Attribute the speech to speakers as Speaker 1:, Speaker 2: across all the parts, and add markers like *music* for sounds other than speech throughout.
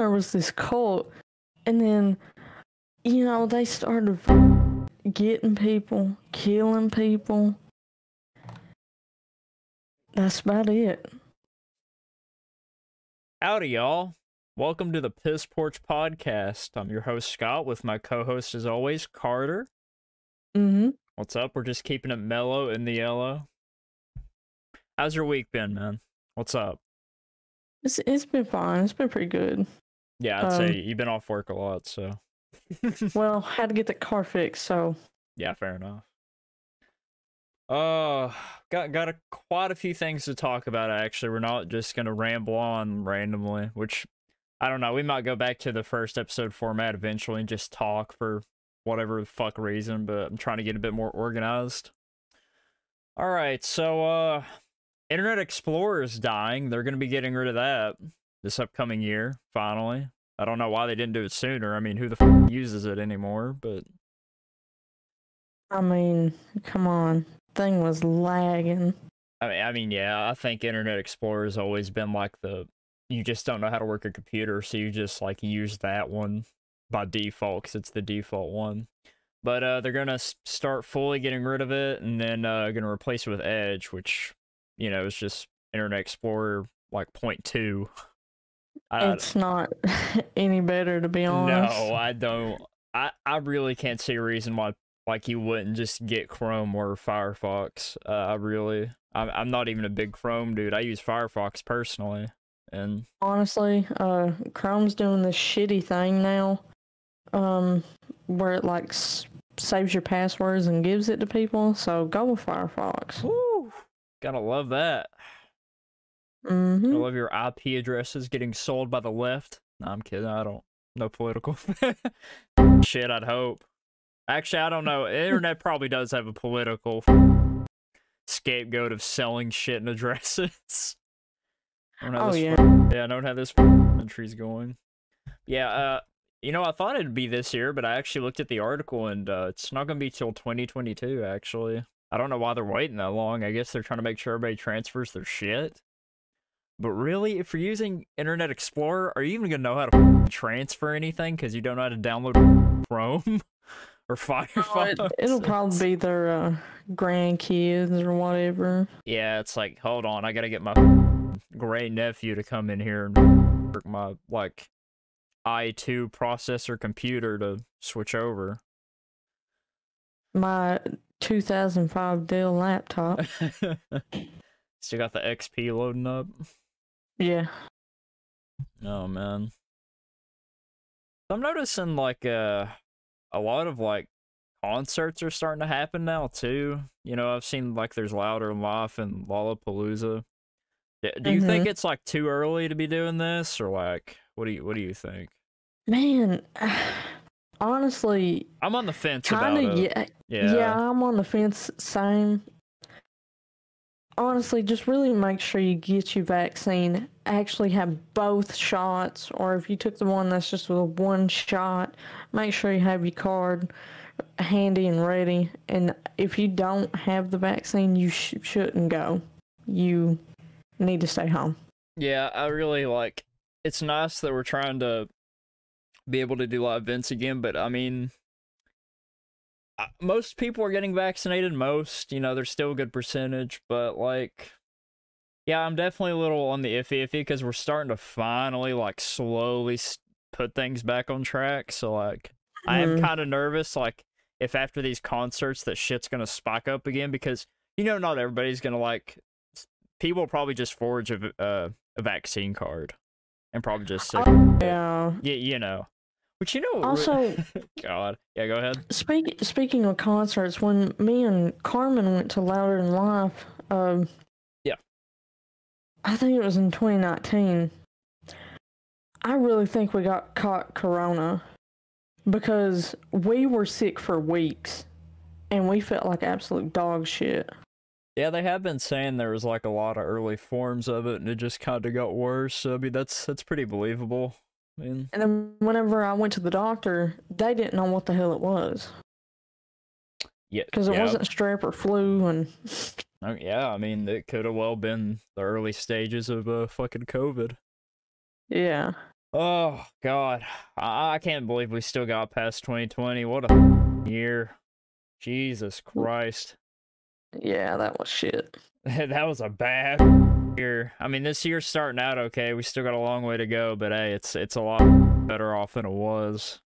Speaker 1: There was this cult, and then, you know, they started getting people, killing people. That's about it.
Speaker 2: Howdy, y'all. Welcome to the Piss Porch Podcast. I'm your host, Scott, with my co host, as always, Carter.
Speaker 1: Mm-hmm.
Speaker 2: What's up? We're just keeping it mellow in the yellow. How's your week been, man? What's up?
Speaker 1: It's it's been fine. It's been pretty good.
Speaker 2: Yeah, I'd
Speaker 1: Um,
Speaker 2: say you've been off work a lot, so. *laughs*
Speaker 1: Well, had to get the car fixed, so
Speaker 2: yeah, fair enough. Uh, got got a, quite a few things to talk about. Actually, we're not just gonna ramble on randomly. Which I don't know. We might go back to the first episode format eventually and just talk for whatever the fuck reason. But I'm trying to get a bit more organized. All right, so uh, Internet Explorer is dying. They're gonna be getting rid of that this upcoming year. Finally, I don't know why they didn't do it sooner. I mean, who the f- uses it anymore? But
Speaker 1: I mean, come on, thing was lagging.
Speaker 2: I mean, I mean, yeah, I think Internet Explorer has always been like the you just don't know how to work a computer, so you just like use that one by default because it's the default one. But uh, they're gonna start fully getting rid of it, and then uh, gonna replace it with Edge, which you know is just Internet Explorer like point two. I, *laughs*
Speaker 1: It's not *laughs* any better to be honest.
Speaker 2: no, I don't. I I really can't see a reason why like you wouldn't just get Chrome or Firefox. Uh, I really, I'm I'm not even a big Chrome dude. I use Firefox personally, and
Speaker 1: Honestly, uh, Chrome's doing this shitty thing now, um, where it like s- saves your passwords and gives it to people. So go with Firefox.
Speaker 2: woo, gotta love that. I
Speaker 1: Mm-hmm.
Speaker 2: love your IP addresses getting sold by the left. No, I'm kidding. I don't. No political *laughs* shit. I'd hope. Actually, I don't know. Internet probably does have a political scapegoat of selling shit and addresses. *laughs* I don't know how
Speaker 1: Oh
Speaker 2: this
Speaker 1: yeah.
Speaker 2: Yeah, I know how this country's going. Yeah, uh, you know, I thought it'd be this year, but I actually looked at the article and uh, it's not gonna be till 2022. Actually, I don't know why they're waiting that long. I guess they're trying to make sure everybody transfers their shit. But really, if you're using Internet Explorer, are you even gonna know how to transfer anything? Because you don't know how to download *laughs* Chrome or *laughs* Firefox.
Speaker 1: it, it'll probably be their uh, grandkids or whatever.
Speaker 2: Yeah, it's like, hold on, I gotta get my *laughs* great nephew to come in here and work my like i2 processor computer to switch over.
Speaker 1: My 2005 Dell laptop.
Speaker 2: Still got the XP loading up.
Speaker 1: Yeah.
Speaker 2: Oh man. I'm noticing like uh a lot of like concerts are starting to happen now too. You know, I've seen like there's Louder Than Life and Lollapalooza. Do you think it's like too early to be doing this, or like what do you what do you think?
Speaker 1: Man, *sighs* honestly,
Speaker 2: I'm on the fence
Speaker 1: kind
Speaker 2: about
Speaker 1: of
Speaker 2: it.
Speaker 1: yeah,
Speaker 2: Yeah.
Speaker 1: yeah. I'm on the fence. Same. Honestly, just really make sure you get your vaccine. Actually, have both shots, or if you took the one that's just with one shot, make sure you have your card handy and ready. And if you don't have the vaccine, you sh- shouldn't go. You need to stay home.
Speaker 2: Yeah, I really like. It's nice that we're trying to be able to do live events again, but I mean, most people are getting vaccinated. Most, you know, there's still a good percentage, but like, yeah, I'm definitely a little on the iffy iffy because we're starting to finally like slowly put things back on track. So like, I am
Speaker 1: Mhm.
Speaker 2: kind of nervous, like if after these concerts that shit's gonna spike up again because you know not everybody's gonna like. People probably just forge a, uh, a vaccine card and probably just say,
Speaker 1: Yeah.
Speaker 2: yeah, you know. But you know,
Speaker 1: Also, *laughs*
Speaker 2: God, yeah, go ahead.
Speaker 1: Speak, speaking of concerts, when me and Carmen went to Louder Than Life, um,
Speaker 2: Yeah.
Speaker 1: I think it was in 2019. I really think we got caught corona because we were sick for weeks and we felt like absolute dog shit.
Speaker 2: Yeah, they have been saying there was like a lot of early forms of it, and it just kind of got worse. So I mean, that's that's pretty believable. I mean,
Speaker 1: And then whenever I went to the doctor, they didn't know what the hell it was
Speaker 2: yeah,
Speaker 1: because it
Speaker 2: yeah,
Speaker 1: wasn't strep or flu and
Speaker 2: oh, yeah. I mean, it could have well been the early stages of uh, fucking COVID.
Speaker 1: yeah.
Speaker 2: Oh God, I, I can't believe we still got past 2020. What a year! Jesus Christ,
Speaker 1: Yeah, that was shit. *laughs*
Speaker 2: that was a bad year. I mean, this year's starting out okay. We still got a long way to go, but hey, it's it's a lot better off than it was.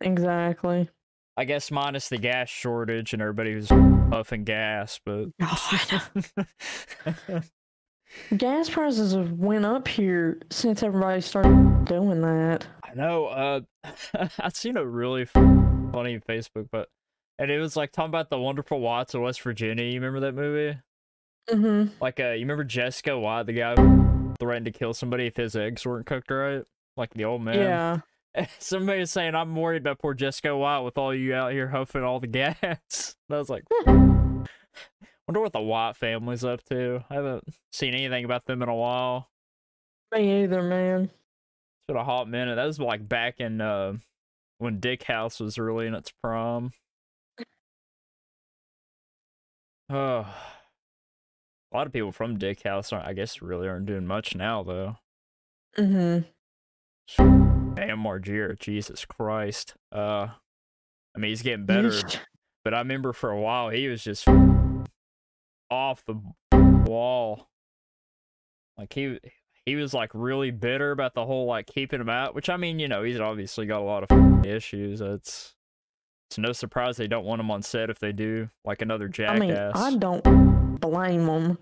Speaker 1: Exactly.
Speaker 2: I guess minus the gas shortage and everybody was puffing gas, but
Speaker 1: God. *laughs* Gas prices have went up here since everybody started doing that.
Speaker 2: I know. Uh, *laughs* I've seen a really funny Facebook, but and it was like talking about the wonderful Whites of West Virginia. You remember that movie?
Speaker 1: Mm-hmm.
Speaker 2: Like, uh, you remember Jesco White, the guy threatened to kill somebody if his eggs weren't cooked right? Like the old man.
Speaker 1: Yeah. *laughs*
Speaker 2: Somebody was saying, I'm worried about poor Jesco White with all you out here huffing all the *laughs* gas. And I was like, wonder what the White family's up to. I haven't seen anything about them in a while.
Speaker 1: Me either, man.
Speaker 2: It's been a hot minute. That was like back in uh, when Dickhouse was really in its prime. *sighs* *sighs* Oh, a lot of people from Dickhouse, aren't, I guess, really aren't doing much now, though.
Speaker 1: Mm-hmm.
Speaker 2: Damn, Margera, Jesus Christ. Uh, I mean, he's getting better, but I remember for a while he was just off the wall. Like he he was like really bitter about the whole like keeping him out, which I mean, you know, he's obviously got a lot of issues. It's it's no surprise they don't want him on set if they do like another jackass.
Speaker 1: I mean, I don't blame them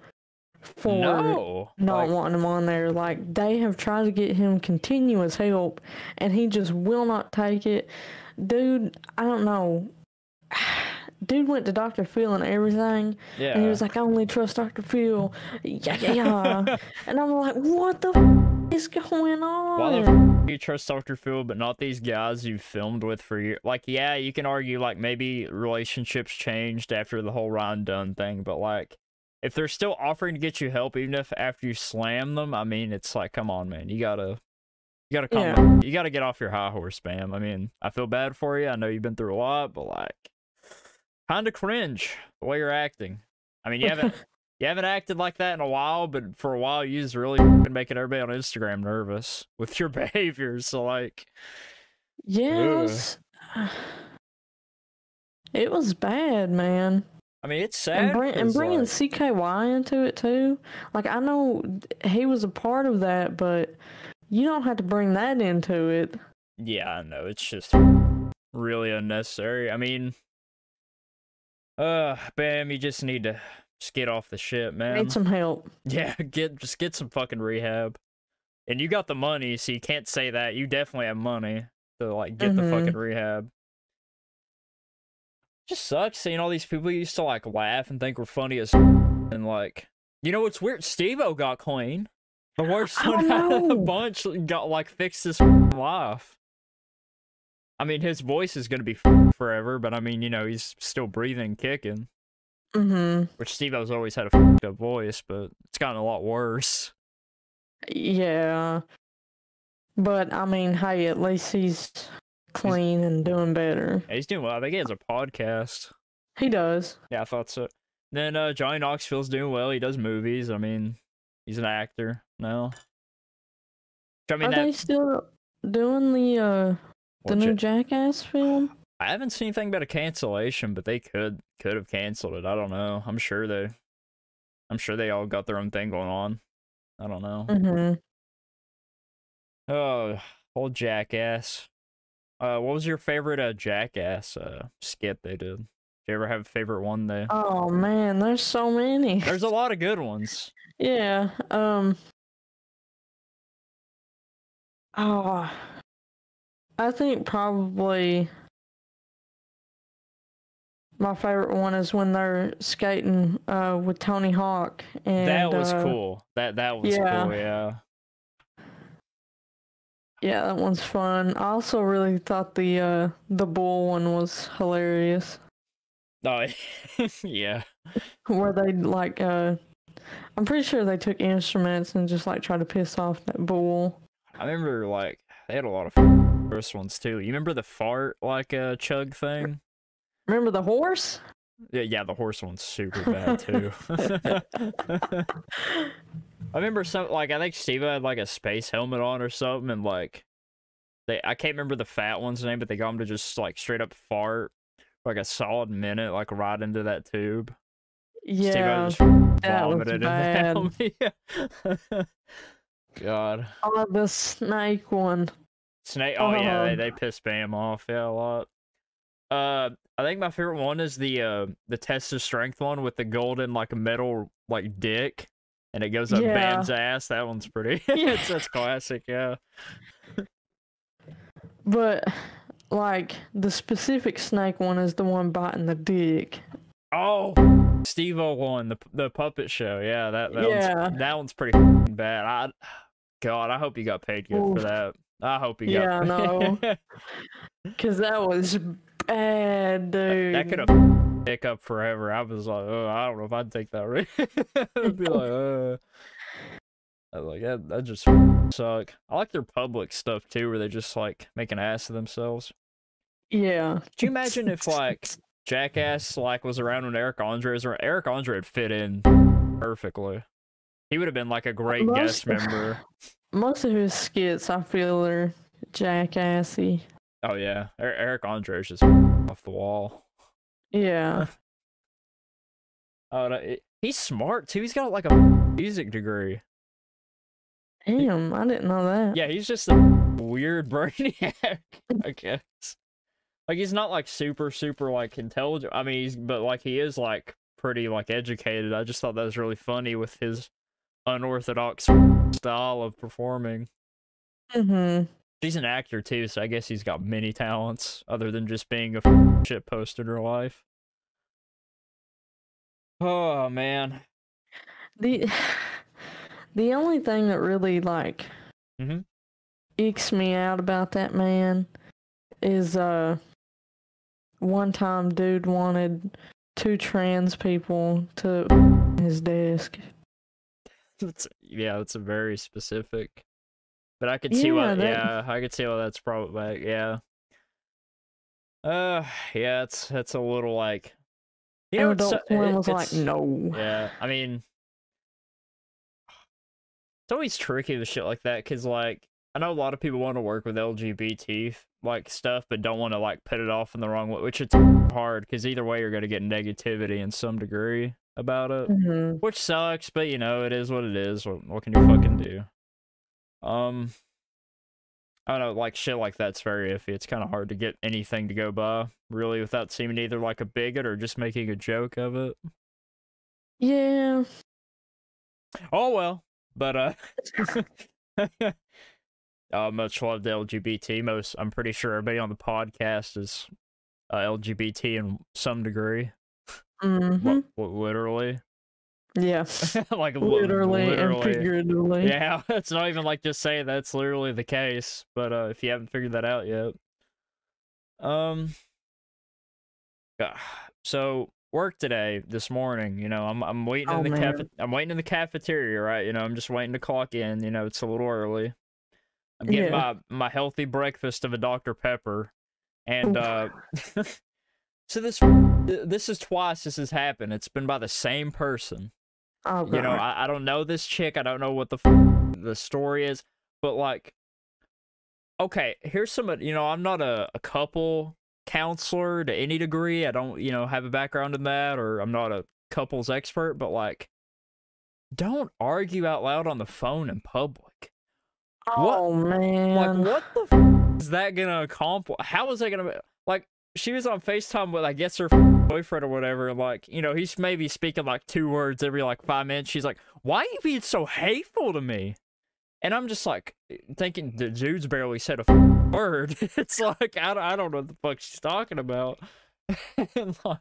Speaker 1: for
Speaker 2: no,
Speaker 1: not
Speaker 2: like,
Speaker 1: wanting him on there. Like they have tried to get him continuous help, and he just will not take it. Dude, I don't know. *sighs* Dude went to Dr. Phil and everything,
Speaker 2: yeah.
Speaker 1: and he was like, "I only trust Dr. Phil." Yeah, yeah, yeah. *laughs* and I'm like, "What the f- is going
Speaker 2: Why the
Speaker 1: on?"
Speaker 2: f- you trust Dr. Phil, but not these guys you filmed with for years? Like, yeah, you can argue like maybe relationships changed after the whole Ryan Dunn thing, but like, if they're still offering to get you help, even if after you slam them, I mean, it's like, come on, man, you gotta, you gotta come,
Speaker 1: Yeah.
Speaker 2: you gotta get off your high horse, Bam. I mean, I feel bad for you. I know you've been through a lot, but like, kind of cringe the way you're acting. I mean, you haven't. *laughs* You haven't acted like that in a while, but for a while you was really f***ing making everybody on Instagram nervous with your *laughs* behavior. So like,
Speaker 1: yes, *sighs* it was bad, man.
Speaker 2: I mean, it's sad.
Speaker 1: and, bring, and bringing
Speaker 2: like,
Speaker 1: CKY into it too. Like I know he was a part of that, but you don't have to bring that into it.
Speaker 2: yeah, I know it's just really unnecessary. I mean, uh, Bam, you just need to just get off the shit, man.
Speaker 1: Need some help. *laughs*
Speaker 2: Yeah, get just get some fucking rehab. And you got the money, so you can't say that. You definitely have money to like get the
Speaker 1: Mhm.
Speaker 2: fucking rehab. Just sucks seeing all these people used to like laugh and think were funny as *laughs* and like you know what's weird? Steve O got clean. The worst *gasps* one out of the bunch got like fixed his *laughs* life. I mean his voice is gonna be *laughs* forever, but I mean, you know, he's still breathing, kicking.
Speaker 1: Mm-hmm.
Speaker 2: Which Steve O's always had a fucked up voice, but it's gotten a lot worse.
Speaker 1: Yeah. But I mean, hey, at least he's clean and doing better.
Speaker 2: Yeah, he's doing well. I think he has a podcast.
Speaker 1: He does.
Speaker 2: Yeah, I thought so. Then uh, Johnny Knoxville's doing well. He does movies. I mean, he's an actor now. I mean,
Speaker 1: Are
Speaker 2: that,
Speaker 1: they still doing the uh the new
Speaker 2: Ja-
Speaker 1: Jackass film?
Speaker 2: I haven't seen anything about a cancellation, but they could could have canceled it. I don't know. I'm sure they, I'm sure they all got their own thing going on. I don't know.
Speaker 1: Mm-hmm.
Speaker 2: Oh, old Jackass. Uh, what was your favorite uh Jackass uh skit they did? Do you ever have a favorite one? there?
Speaker 1: Oh man, there's so many.
Speaker 2: there's a *laughs* lot of good ones.
Speaker 1: Yeah. Um. Oh, I think probably my favorite one is when they're skating uh, with Tony Hawk. And,
Speaker 2: that was
Speaker 1: uh,
Speaker 2: cool. That that was
Speaker 1: yeah.
Speaker 2: cool. Yeah.
Speaker 1: Yeah, that one's fun. I also really thought the uh, the bull one was hilarious.
Speaker 2: Oh, *laughs* yeah.
Speaker 1: Where they like, uh, I'm pretty sure they took instruments and just like tried to piss off that bull.
Speaker 2: I remember like they had a lot of first ones too. You remember the fart like uh chug thing?
Speaker 1: Remember the horse?
Speaker 2: Yeah, yeah, the horse one's super bad too. *laughs* *laughs* I remember some like I think Steve had like a space helmet on or something, and like they I can't remember the fat one's name, but they got him to just like straight up fart for, like a solid minute, like right into that tube.
Speaker 1: Yeah, that was
Speaker 2: vomited in the
Speaker 1: bad.
Speaker 2: helmet. *laughs* God.
Speaker 1: Oh, the snake one.
Speaker 2: Snake. Oh yeah, they,
Speaker 1: Oh.
Speaker 2: they piss Bam off. Yeah, a lot. Uh, I think my favorite one is the uh the test of strength one with the golden like metal like dick, and it goes up
Speaker 1: Yeah.
Speaker 2: Bam's ass. That one's pretty. *laughs* it's that's classic. Yeah.
Speaker 1: But like the specific snake one is the one biting the dick.
Speaker 2: Oh, Steve O one the the puppet show. Yeah, that that
Speaker 1: Yeah.
Speaker 2: one's that one's pretty *laughs* bad. I God, I hope you got paid good
Speaker 1: Oof.
Speaker 2: for that. I hope you
Speaker 1: Yeah, I
Speaker 2: got.
Speaker 1: know.
Speaker 2: paid. *laughs*
Speaker 1: Cause that was bad, dude.
Speaker 2: that could have dick up forever. I was like, oh, I don't know if I'd take that risk. *laughs* I'd be like, *laughs* uh. I was like that, that just suck. I like their public stuff too, where they just like make an ass of themselves.
Speaker 1: Yeah.
Speaker 2: Could you imagine if like Jackass like was around when Eric Andre was around? Eric Andre would fit in perfectly. He would have been like a great guest member. *laughs*
Speaker 1: Most of his skits, I feel, are jackassy.
Speaker 2: Oh yeah, Er- Eric Andre is just off the wall.
Speaker 1: Yeah. *laughs*
Speaker 2: Oh, no, it- he's smart too. He's got like a music degree.
Speaker 1: Damn, I didn't know that.
Speaker 2: Yeah, he's just a weird *laughs* brainiac, I guess. Like he's not like super, super like intelligent. I mean, he's but like he is like pretty like educated. I just thought that was really funny with his unorthodox style of performing.
Speaker 1: Mm-hmm.
Speaker 2: He's an actor too, so I guess he's got many talents other than just being a *laughs* shit post in real life. Oh man.
Speaker 1: The *sighs* the only thing that really like
Speaker 2: mm-hmm.
Speaker 1: icks me out about that man is uh one time dude wanted two trans people to *laughs* his desk.
Speaker 2: That's yeah, that's a very specific. But I could see why
Speaker 1: Yeah, that-
Speaker 2: yeah, I could see why that's probably. yeah. Uh yeah, it's that's a little like you know it's,
Speaker 1: Adult
Speaker 2: it-
Speaker 1: was like, no.
Speaker 2: Yeah, I mean it's always tricky with shit like that because like I know a lot of people want to work with LGBT like stuff, but don't want to like put it off in the wrong way, which it's *laughs* hard because either way you're gonna get negativity in some degree about it
Speaker 1: hmm
Speaker 2: which sucks, but you know, it is what it is. What, what can you fucking do? Um, I don't know, like shit like that's very iffy. It's kind of hard to get anything to go by, really, without seeming either like a bigot or just making a joke of it.
Speaker 1: Yeah.
Speaker 2: Oh well, but uh, *laughs* uh much love to LGBT. Most, I'm pretty sure everybody on the podcast is uh, LGBT in some degree,
Speaker 1: hmm
Speaker 2: Li- literally,
Speaker 1: Yeah. *laughs*
Speaker 2: like li- *laughs*
Speaker 1: Literally, and figuratively.
Speaker 2: Yeah, *laughs* it's not even like just saying that's literally the case. But uh, if you haven't figured that out yet, um, *sighs* so work today this morning. You know, I'm I'm waiting
Speaker 1: Oh,
Speaker 2: in the cafe- I'm waiting in the cafeteria, right? You know, I'm just waiting to clock in. You know, it's a little early. I'm getting
Speaker 1: Yeah.
Speaker 2: my my healthy breakfast of a Dr Pepper, and uh, so this this is twice this has happened. It's been by the same person
Speaker 1: Oh,
Speaker 2: you know I, I don't know this chick i don't know what the f- the story is but like okay here's some you know i'm not a, a couple counselor to any degree i don't you know have a background in that or i'm not a couples expert but like don't argue out loud on the phone in public what-
Speaker 1: oh, man.
Speaker 2: like what the f- is that gonna accomplish how is that gonna be like she was on facetime with i guess her boyfriend or whatever like you know he's maybe speaking like two words every like five minutes. She's like why are you being so hateful to me? And i'm just like thinking the dude's barely said a word. *laughs* It's like I, don't- I don't know what the fuck she's talking about. *laughs* And like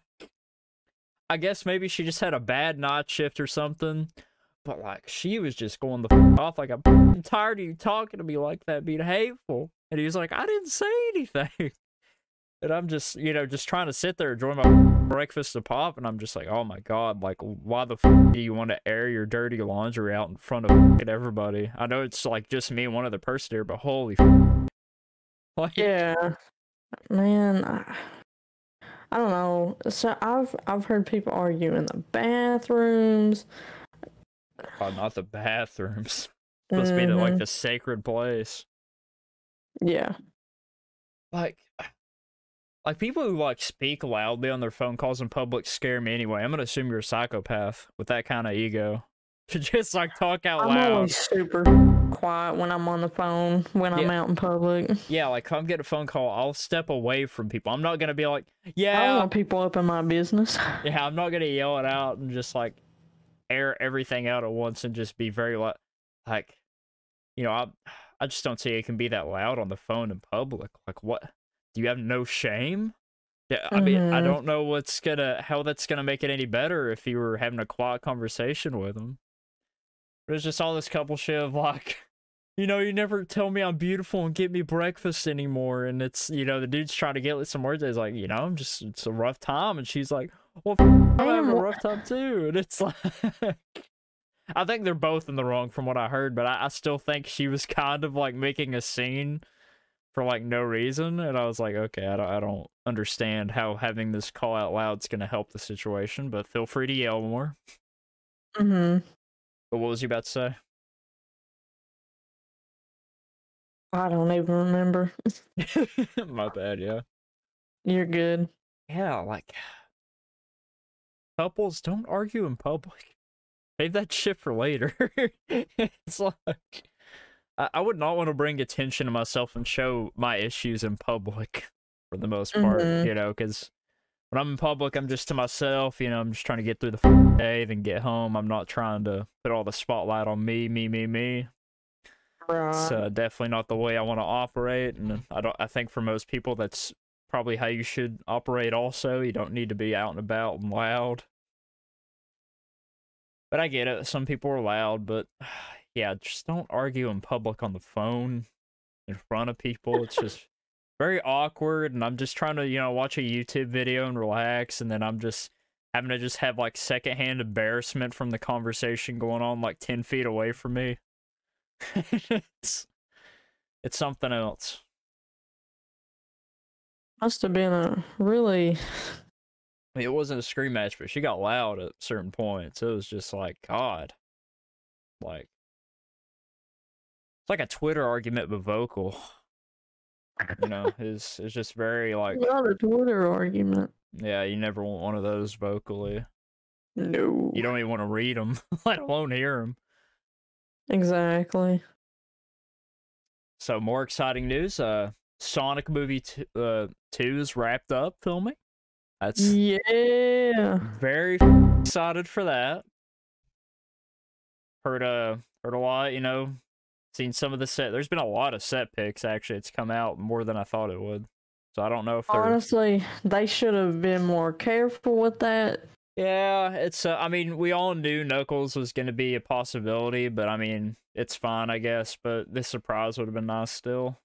Speaker 2: i guess maybe she just had a bad night shift or something. But like she was just going the off. Like i'm tired of you talking to me like that being hateful. And he was like i didn't say anything *laughs* and i'm just you know just trying to sit there enjoy my breakfast of pop and i'm just like oh my god like why the f- do you want to air your dirty laundry out in front of everybody i know it's like just me and one other person here but holy f- *laughs* like
Speaker 1: Yeah, man. I, I don't know. So I've I've heard people argue in the bathrooms.
Speaker 2: oh, not the bathrooms supposed to be the, like
Speaker 1: Mhm.
Speaker 2: the sacred place
Speaker 1: Yeah,
Speaker 2: like like people who like speak loudly on their phone calls in public scare me anyway. I'm gonna assume you're a psychopath with that kind of ego *laughs* to just like talk out loud.
Speaker 1: I'm
Speaker 2: loud.
Speaker 1: always super quiet when I'm on the phone when I'm out in public.
Speaker 2: Yeah, like if I'm getting a phone call, I'll step away from people. I'm not gonna be like, yeah.
Speaker 1: I don't want people up in my business. *laughs*
Speaker 2: yeah. I'm not gonna yell it out and just like air everything out at once and just be very like, like, you know, I, I just don't see it can be that loud on the phone in public. Like, what? Do you have no shame? Yeah, I mean, I
Speaker 1: Mhm.
Speaker 2: don't know what's gonna, how that's gonna make it any better if you were having a quiet conversation with them. There's just all this couple shit of like, *laughs* you know, you never tell me I'm beautiful and get me breakfast anymore. And it's, you know, the dude's trying to get some words. He's like, you know, I'm just, it's a rough time. And she's like, well, f- I'm having a rough time too. *laughs* And it's like, I think they're both in the wrong from what I heard, but I, I still think she was kind of like making a scene for like no reason. And I was like, okay, I don't, I don't understand how having this call out loud is going to help the situation, but feel free to yell more.
Speaker 1: mm-hmm
Speaker 2: But what was you about to say?
Speaker 1: I don't even remember. *laughs*
Speaker 2: My bad, yeah.
Speaker 1: You're good.
Speaker 2: Yeah, like couples don't argue in public. Save that shit for later. *laughs* it's like I, I would not want to bring attention to myself and show my issues in public *laughs* for the most part,
Speaker 1: Mhm.
Speaker 2: you know, because when I'm in public, I'm just to myself, you know, I'm just trying to get through the day, then get home. I'm not trying to put all the spotlight on me, me, me, me.
Speaker 1: Right.
Speaker 2: It's uh, definitely not the way I want to operate, and I don't. I think for most people, that's probably how you should operate. Also, you don't need to be out and about and loud. But I get it. Some people are loud, but *sighs* yeah, just don't argue in public on the phone in front of people. It's *laughs* just very awkward, and I'm just trying to, you know, watch a YouTube video and relax, and then I'm just having to just have like secondhand embarrassment from the conversation going on like ten feet away from me. *laughs* it's it's something else.
Speaker 1: Must have been a really.
Speaker 2: I mean, it wasn't a scream match, but she got loud at certain points. It was just like God, like it's like a Twitter argument but vocal. You know, *laughs* is it's just very like
Speaker 1: Not a Twitter argument.
Speaker 2: yeah. You never want one of those vocally.
Speaker 1: No.
Speaker 2: You don't even want to read them, *laughs* let alone hear them.
Speaker 1: Exactly.
Speaker 2: So more exciting news. Uh, Sonic movie t- uh two is wrapped up filming. That's
Speaker 1: Yeah.
Speaker 2: very excited for that. Heard uh heard a lot, you know, seen some of the set. There's been a lot of set picks actually. It's come out more than I thought it would. So I don't know if they're
Speaker 1: Honestly, they should have been more careful with that.
Speaker 2: Yeah, it's uh, I mean, we all knew Knuckles was going to be a possibility, but I mean, it's fine, I guess, but this surprise would have been nice still.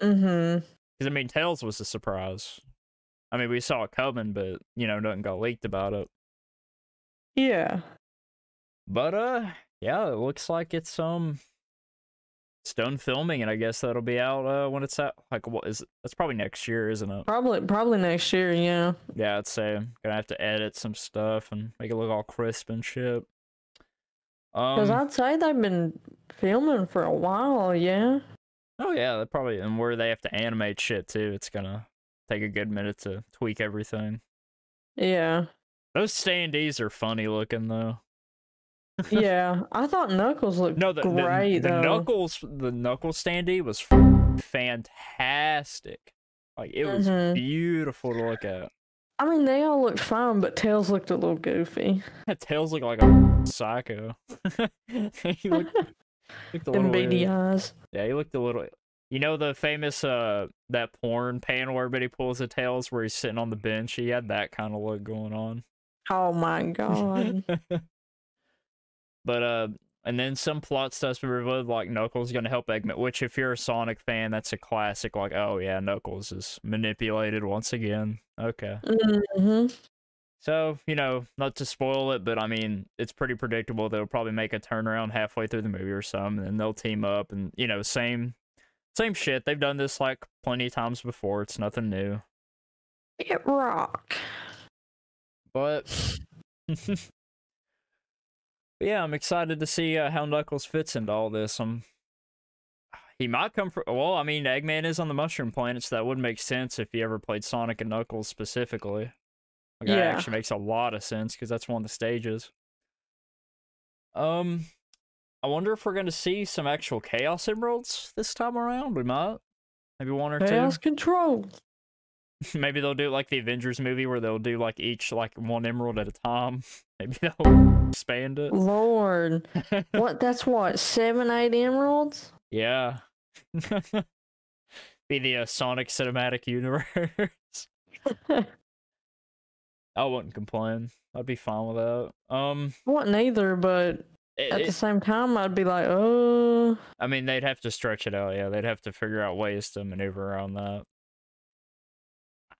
Speaker 1: Mm-hmm.
Speaker 2: Cuz I mean, Tails was a surprise. I mean, we saw it coming, but you know, nothing got leaked about it.
Speaker 1: Yeah.
Speaker 2: But uh yeah, it looks like it's um it's done filming and I guess that'll be out uh when it's out like what is it? That's probably next year, isn't it?
Speaker 1: Probably probably next year, yeah.
Speaker 2: Yeah, I'd say I'm gonna have to edit some stuff and make it look all crisp and shit.
Speaker 1: Because
Speaker 2: Um,
Speaker 1: I'd say they've been filming for a while, yeah.
Speaker 2: oh yeah, they probably and where they have to animate shit too, it's gonna take a good minute to tweak everything.
Speaker 1: Yeah.
Speaker 2: Those standees are funny looking though.
Speaker 1: Yeah. I thought Knuckles looked
Speaker 2: No, the, the-
Speaker 1: great
Speaker 2: the,
Speaker 1: though.
Speaker 2: knuckles the knuckle standee was f- fantastic. Like it was
Speaker 1: Mhm.
Speaker 2: beautiful to look at.
Speaker 1: I mean, they all looked fine, but Tails looked a little goofy. *laughs*
Speaker 2: Tails looked like a *laughs* psycho. *laughs* he looked, looked a little
Speaker 1: beady eyes.
Speaker 2: Yeah, he looked a little. You know the famous uh that porn panel where everybody pulls the tails where he's sitting on the bench. He had that kind of look going on.
Speaker 1: Oh my god.
Speaker 2: But uh, and then some plot stuff's been revealed like Knuckles gonna help Eggman. Which, if you're a Sonic fan, that's a classic. Like, oh yeah, Knuckles is manipulated once again. Okay.
Speaker 1: hmm
Speaker 2: So, you know, not to spoil it, but I mean, it's pretty predictable. They'll probably make a turnaround halfway through the movie or something, and they'll team up and, you know, same same shit. They've done this like plenty of times before. It's nothing new.
Speaker 1: It rock.
Speaker 2: But *laughs* but yeah, I'm excited to see uh, how Knuckles fits into all this. I'm He might come from. Well, I mean, Eggman is on the Mushroom Planet, so that would make sense if he ever played Sonic and Knuckles specifically. Like, that
Speaker 1: Yeah.
Speaker 2: actually makes a lot of sense because that's one of the stages. Um, I wonder if we're going to see some actual Chaos Emeralds this time around. We might. Maybe one or
Speaker 1: Chaos
Speaker 2: two.
Speaker 1: control. *laughs*
Speaker 2: Maybe they'll do like the Avengers movie where they'll do like each like one emerald at a time. *laughs* Maybe they'll expand it.
Speaker 1: Lord. *laughs* what? That's what? Seven, eight emeralds?
Speaker 2: Yeah. Be the uh, Sonic Cinematic Universe. I wouldn't complain. I'd be fine with that. Um,
Speaker 1: wouldn't either, but
Speaker 2: it-
Speaker 1: at
Speaker 2: it-
Speaker 1: the same time, I'd be like, oh.
Speaker 2: I mean, they'd have to stretch it out. Yeah, they'd have to figure out ways to maneuver around that.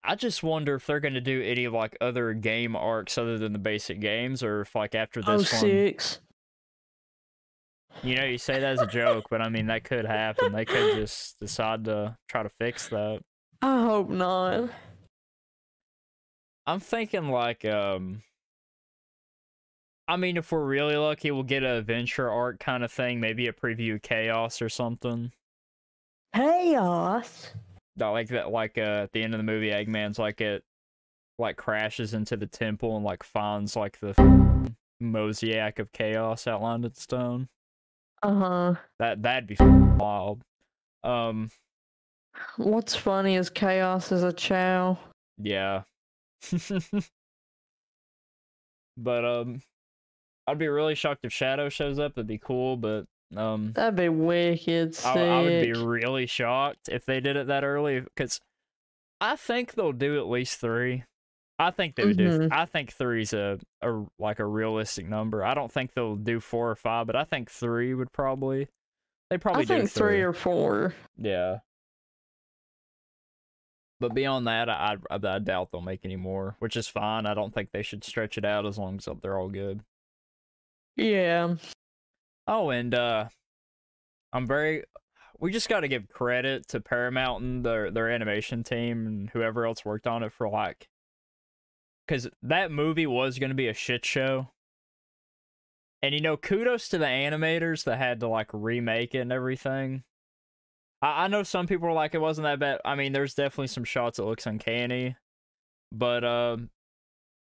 Speaker 2: I just wonder if they're going to do any like other game arcs other than the basic games, or if like after
Speaker 1: Oh,
Speaker 2: this one,
Speaker 1: six.
Speaker 2: you know, you say that as a joke, but I mean that could happen. They could just decide to try to fix that.
Speaker 1: I hope not.
Speaker 2: I'm thinking like um I mean if we're really lucky we'll get a adventure arc kind of thing, maybe a preview of chaos or something.
Speaker 1: Chaos.
Speaker 2: That like that like uh at the end of the movie Eggman's like it like crashes into the temple and like finds like the f***ing mosaic of chaos outlined in stone.
Speaker 1: Uh huh.
Speaker 2: That that'd be f***ing wild. Um
Speaker 1: What's funny is chaos is a Chao.
Speaker 2: Yeah. *laughs* but um I'd be really shocked if Shadow shows up, it'd be cool, but um
Speaker 1: That'd be wicked sick.
Speaker 2: I, I would be really shocked if they did it that early because I think they'll do at least three. I think they would do.
Speaker 1: Mhm.
Speaker 2: I think three's a, a like a realistic number. I don't think they'll do four or five, but I think three would probably. They probably
Speaker 1: I think
Speaker 2: do
Speaker 1: three or four.
Speaker 2: yeah. But beyond that, I, I I doubt they'll make any more, which is fine. I don't think they should stretch it out as long as they're all good.
Speaker 1: Yeah.
Speaker 2: Oh, and uh I'm very we just got to give credit to Paramount and their their animation team and whoever else worked on it for like cuz that movie was going to be a shit show. And you know, kudos to the animators that had to like remake it and everything. I, I know some people were like it wasn't that bad. I mean, there's definitely some shots that looks uncanny. But um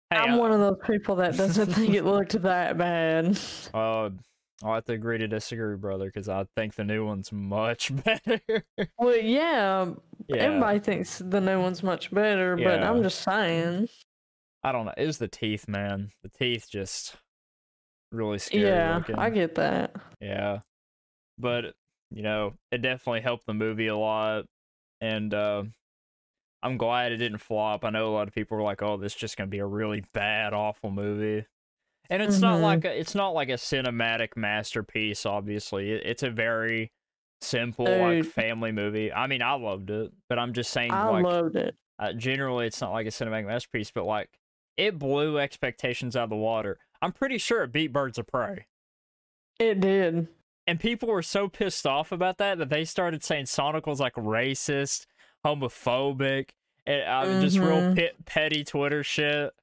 Speaker 2: hey,
Speaker 1: I'm
Speaker 2: I-
Speaker 1: one of those people that doesn't think it looked that bad. *laughs*
Speaker 2: Uh, I'll have to agree to disagree, brother, because I think the new one's much *laughs* better.
Speaker 1: Well, yeah,
Speaker 2: yeah,
Speaker 1: everybody thinks the new one's much better, but I'm just saying.
Speaker 2: I don't know. It was the teeth, man. The teeth just really scary
Speaker 1: yeah,
Speaker 2: looking.
Speaker 1: I get that.
Speaker 2: Yeah, but you know, it definitely helped the movie a lot, and uh, I'm glad it didn't flop. I know a lot of people were like, "Oh, this is just gonna be a really bad, awful movie." And it's not
Speaker 1: Mhm.
Speaker 2: like a, it's not like a cinematic masterpiece. Obviously, it, it's a very simple like family movie. I mean, I loved it, but I'm just saying,
Speaker 1: I
Speaker 2: like,
Speaker 1: loved it.
Speaker 2: uh, generally, it's not like a cinematic masterpiece, but like it blew expectations out of the water. I'm pretty sure it beat Birds of Prey.
Speaker 1: It did.
Speaker 2: And people were so pissed off about that that they started saying Sonic was like racist, homophobic, and I mean, just real
Speaker 1: Mhm.
Speaker 2: pit, petty Twitter shit.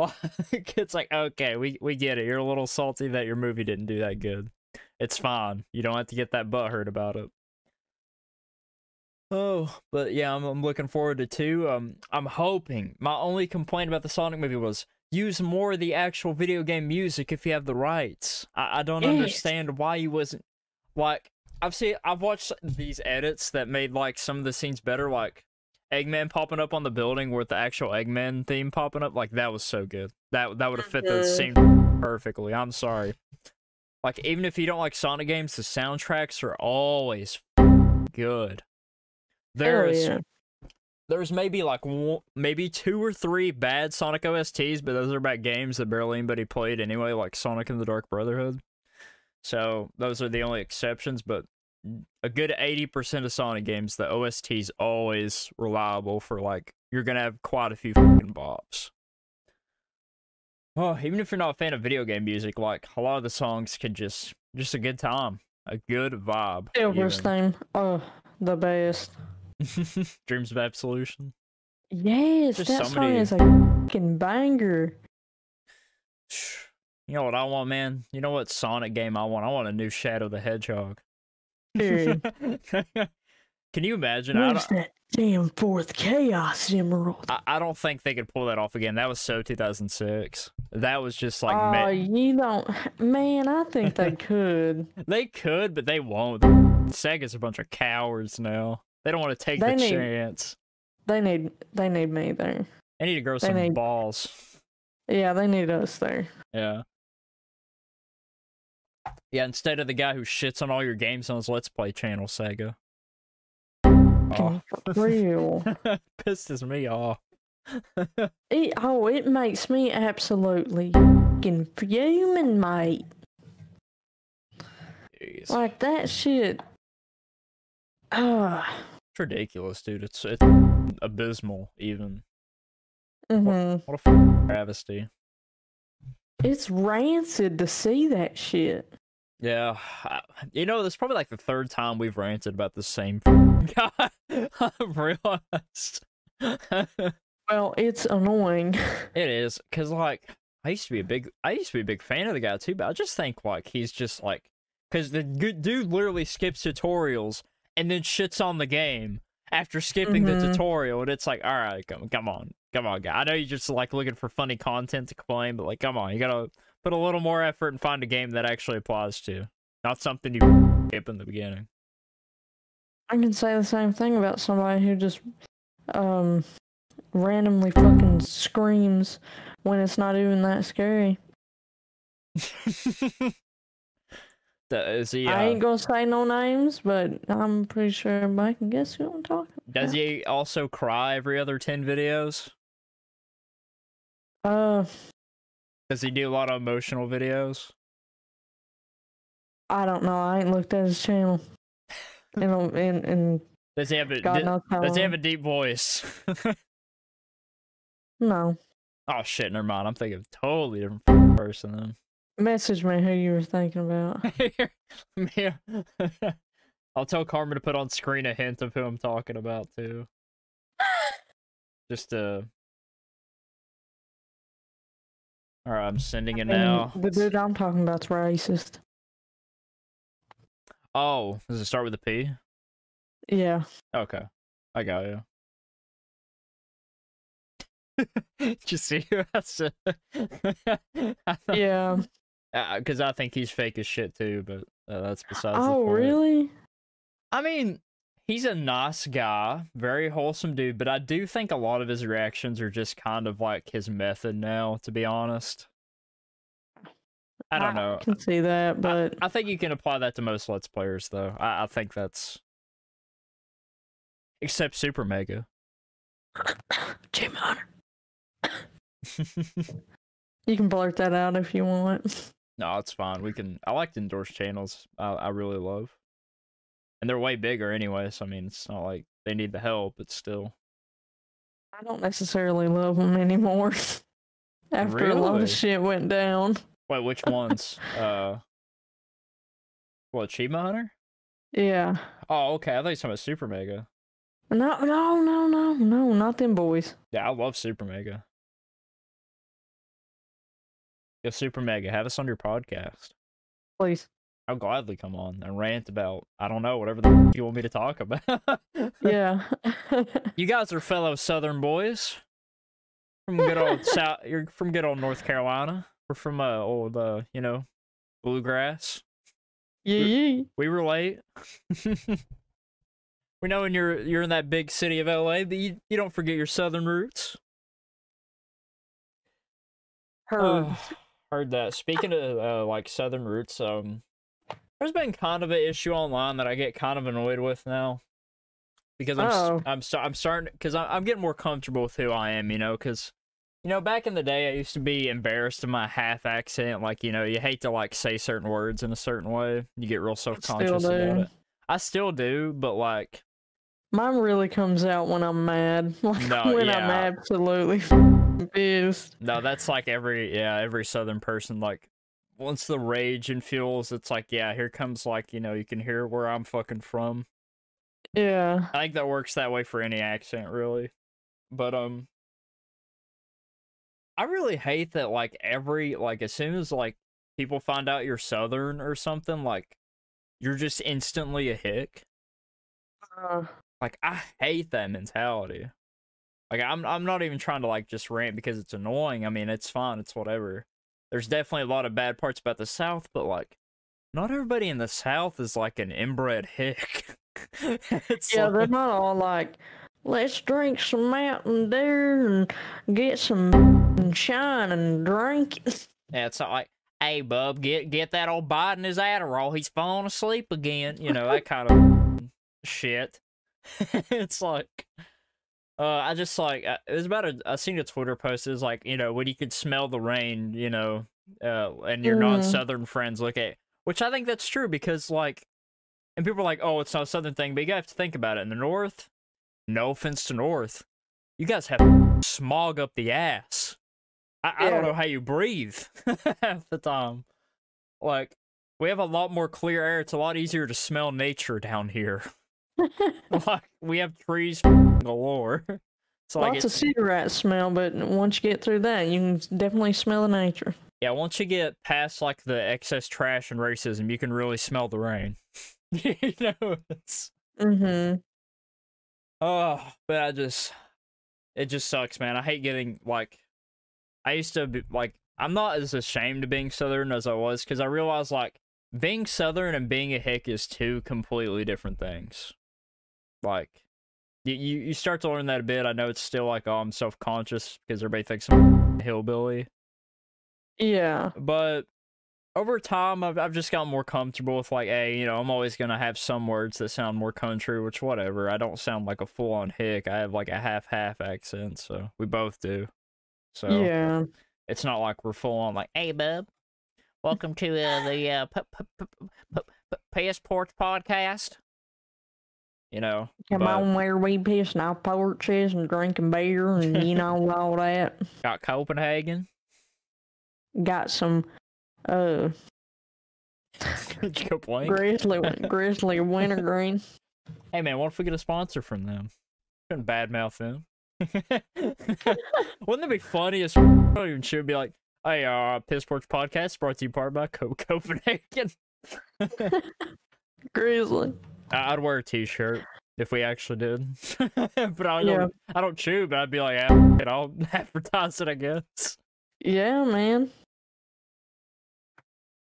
Speaker 2: *laughs* It's like, okay, we, we get it. You're a little salty that your movie didn't do that good. It's fine. You don't have to get that butthurt about it. Oh, but yeah, I'm, I'm looking forward to two. Um, I'm hoping. My only complaint about the Sonic movie was use more of the actual video game music if you have the rights. I, I don't
Speaker 1: Yes.
Speaker 2: understand why you wasn't like. I've seen. I've watched these edits that made like some of the scenes better, like Eggman popping up on the building with the actual Eggman theme popping up. Like that was so good. That that would have fit the
Speaker 1: Mhm.
Speaker 2: scene perfectly. I'm sorry. Like even if you don't like Sonic games, the soundtracks are always good. There's
Speaker 1: yeah.
Speaker 2: there's maybe like one, maybe two or three bad Sonic OSTs, but those are about games that barely anybody played anyway, like Sonic and the Dark Brotherhood. So those are the only exceptions, but a good 80% of Sonic games, the OST is always reliable for like you're gonna have quite a few fucking bops. Oh, even if you're not a fan of video game music, like a lot of the songs could just just a good time, a good vibe.
Speaker 1: Silver's
Speaker 2: even.
Speaker 1: theme. Oh, the best. *laughs*
Speaker 2: Dreams of Absolution.
Speaker 1: Yes,
Speaker 2: Just
Speaker 1: that
Speaker 2: so
Speaker 1: song
Speaker 2: many-
Speaker 1: is a fucking banger. *sighs*
Speaker 2: You know what I want, man? You know what Sonic game I want? I want a new Shadow the Hedgehog.
Speaker 1: Period. *laughs*
Speaker 2: Can you imagine? I
Speaker 1: Where's that damn fourth chaos emerald?
Speaker 2: I, I don't think they could pull that off again. That was so 2006. That was just like
Speaker 1: Oh,
Speaker 2: ma-
Speaker 1: you don't, man. I think they *laughs* could.
Speaker 2: they could, but they won't. Sega's a bunch of cowards now. They don't want to take
Speaker 1: They
Speaker 2: the
Speaker 1: need-
Speaker 2: chance.
Speaker 1: They need, they need me there.
Speaker 2: They need to grow
Speaker 1: they
Speaker 2: some
Speaker 1: need-
Speaker 2: balls.
Speaker 1: Yeah, they need us there.
Speaker 2: Yeah. Yeah, instead of the guy who shits on all your games on his Let's Play channel, Sega. Oh,
Speaker 1: For real. *laughs*
Speaker 2: pisses me off. *laughs*
Speaker 1: It, oh, it makes me absolutely fucking fuming, mate.
Speaker 2: Jeez.
Speaker 1: Like that shit. Ah.
Speaker 2: It's ridiculous, dude. It's it's abysmal, even.
Speaker 1: hmm
Speaker 2: What a travesty.
Speaker 1: It's rancid to see that shit.
Speaker 2: Yeah, I- you know, this is probably like the third time we've ranted about the same *laughs* guy. I've realized. *laughs*
Speaker 1: Well, it's annoying. *laughs*
Speaker 2: It is, because, like, I used to be a big, I used to be a big fan of the guy too, but I just think like he's just like, because the good dude literally skips tutorials and then shits on the game after skipping the
Speaker 1: Mhm.
Speaker 2: tutorial, and it's like, all right, come, come on, come on, guy. I know you're just like looking for funny content to claim, but like, come on, you gotta put a little more effort and find a game that actually applies to, not something you skip in the beginning.
Speaker 1: I can say the same thing about somebody who just um randomly fucking screams when it's not even that scary. *laughs*
Speaker 2: Is he?
Speaker 1: I
Speaker 2: Uh,
Speaker 1: ain't gonna say no names, but I'm pretty sure everybody can guess who I'm talking about.
Speaker 2: does he also cry every other ten videos?
Speaker 1: Uh,
Speaker 2: Does he do a lot of emotional videos?
Speaker 1: I don't know. I ain't looked at his channel. *laughs* And um, and and
Speaker 2: Does he have a
Speaker 1: God knows how
Speaker 2: Does he have a deep voice? *laughs*
Speaker 1: No.
Speaker 2: oh shit, never mind. I'm thinking of a totally different person then.
Speaker 1: Message me who you were thinking about. *laughs*
Speaker 2: Yeah. I'll tell Carmen to put on screen a hint of who I'm talking about too. Just uh I'm sending it now.
Speaker 1: The dude I'm talking about's racist.
Speaker 2: Oh, does it start with a P?
Speaker 1: Yeah.
Speaker 2: Okay. I got you. *laughs* Did you see who I said? *laughs*
Speaker 1: Yeah.
Speaker 2: Because I think he's fake as shit too, but uh, that's besides the
Speaker 1: oh, really?
Speaker 2: I mean, he's a nice guy, very wholesome dude, but I do think a lot of his reactions are just kind of like his method now, to be honest. I don't know.
Speaker 1: I can see that, but
Speaker 2: I think you can apply that to most Let's Players, though. I, I think that's. Except Super Mega. *coughs*
Speaker 1: Jim Hunter. You can blurt that out if you want. *laughs*
Speaker 2: no, it's fine. We can. I like to endorse channels I, I really love. And they're way bigger anyway, so I mean, it's not like they need the help, but still.
Speaker 1: I don't necessarily love them anymore. *laughs* After a lot of shit went down.
Speaker 2: Wait, which ones? *laughs* uh. What, Achievement Hunter?
Speaker 1: Yeah.
Speaker 2: Oh, okay. I thought you were talking about Super Mega.
Speaker 1: No, no, no, no, no, not them boys.
Speaker 2: Yeah, I love Super Mega. Yo, Super Mega, have us on your podcast.
Speaker 1: Please.
Speaker 2: I'll gladly come on and rant about I don't know whatever the you want me to talk about.
Speaker 1: Yeah. *laughs*
Speaker 2: you guys are fellow Southern boys from good old *laughs* South. You're from good old North Carolina. We're from uh old uh you know bluegrass.
Speaker 1: yeah, yeah.
Speaker 2: We relate. *laughs* we know when you're you're in that big city of LA, but you, you don't forget your Southern roots.
Speaker 1: Heard.
Speaker 2: Uh, heard that. Speaking of uh, like Southern roots, um, there's been kind of an issue online that I get kind of annoyed with now because I'm s- oh. I'm I'm starting because I'm getting more comfortable with who I am, you know, because. You know, back in the day, I used to be embarrassed of my half accent. Like, you know, you hate to like say certain words in a certain way. You get real self conscious about it. I still do, but like,
Speaker 1: Mine really comes out when I'm mad. *laughs* Like
Speaker 2: No,
Speaker 1: when I'm absolutely *laughs* pissed.
Speaker 2: No, that's like every yeah, every southern person like once the rage and fuels, it's like, yeah, here comes like, you know, you can hear where I'm fucking from.
Speaker 1: Yeah.
Speaker 2: I think that works that way for any accent really. But um I really hate that like every like as soon as like people find out you're southern or something like you're just instantly a hick.
Speaker 1: Uh,
Speaker 2: Like I hate that mentality. Like I'm I'm not even trying to like just rant because it's annoying. I mean, it's fine, it's whatever. There's definitely a lot of bad parts about the South, but like not everybody in the South is like an inbred hick. *laughs*
Speaker 1: yeah,
Speaker 2: like-
Speaker 1: they're not all like, let's drink some Mountain Dew and get some *laughs* shine and drink it. *laughs*
Speaker 2: Yeah, it's not like, hey, bub, get get that old Biden his Adderall. He's falling asleep again. You know that kind of shit. it's like, uh, I just like uh, it was about a. I seen a Twitter post. It was like, you know, when you could smell the rain, you know, uh, and your
Speaker 1: Mm.
Speaker 2: non-southern friends look at, which I think that's true because like, and people are like, oh, it's not a southern thing, but you have to think about it. In the north, no offense to north, you guys have *laughs* smog up the ass. I, I don't know how you breathe *laughs* half the time. Like, we have a lot more clear air. It's a lot easier to smell nature down here. *laughs* *laughs* like, we have trees *laughs* galore. *laughs* So like,
Speaker 1: Lots
Speaker 2: it,
Speaker 1: of cigarette smell, but once you get through that, you can definitely smell the nature.
Speaker 2: yeah, once you get past like the excess trash and racism, you can really smell the rain. you know, it's
Speaker 1: Mm-hmm.
Speaker 2: oh, but I just, it just sucks, man. I hate getting like, I used to be like, I'm not as ashamed of being Southern as I was because I realized like being Southern and being a hick is two completely different things. Like, you you, start to learn that a bit. I know it's still like, oh, I'm self conscious because everybody thinks I'm a hillbilly.
Speaker 1: Yeah.
Speaker 2: but over time I've, I've just gotten more comfortable with like hey you know i'm always gonna have some words that sound more country which whatever i don't sound like a full-on hick i have like a half-half accent so we both do so
Speaker 1: Yeah.
Speaker 2: it's not like we're full-on like hey bub welcome to uh, the uh, p- p- p- passport podcast you know
Speaker 1: Come
Speaker 2: but
Speaker 1: on where we pissing our porches and drinking beer and you know *laughs* all that.
Speaker 2: got copenhagen
Speaker 1: Got some uh
Speaker 2: Did you complain?
Speaker 1: grizzly grizzly *laughs* wintergreen.
Speaker 2: Hey man, what if we get a sponsor from them? Shouldn't badmouth them. *laughs* Wouldn't that be funny as don't even should be like, hey, uh, Piss Porch Podcast brought to you part by Co- Copenhagen.
Speaker 1: Grizzly.
Speaker 2: I- I'd wear a t-shirt if we actually did, *laughs* but I don't.
Speaker 1: Yeah.
Speaker 2: I don't chew, but I'd be like, yeah, it, I'll *laughs* advertise it, I guess.
Speaker 1: Yeah, man.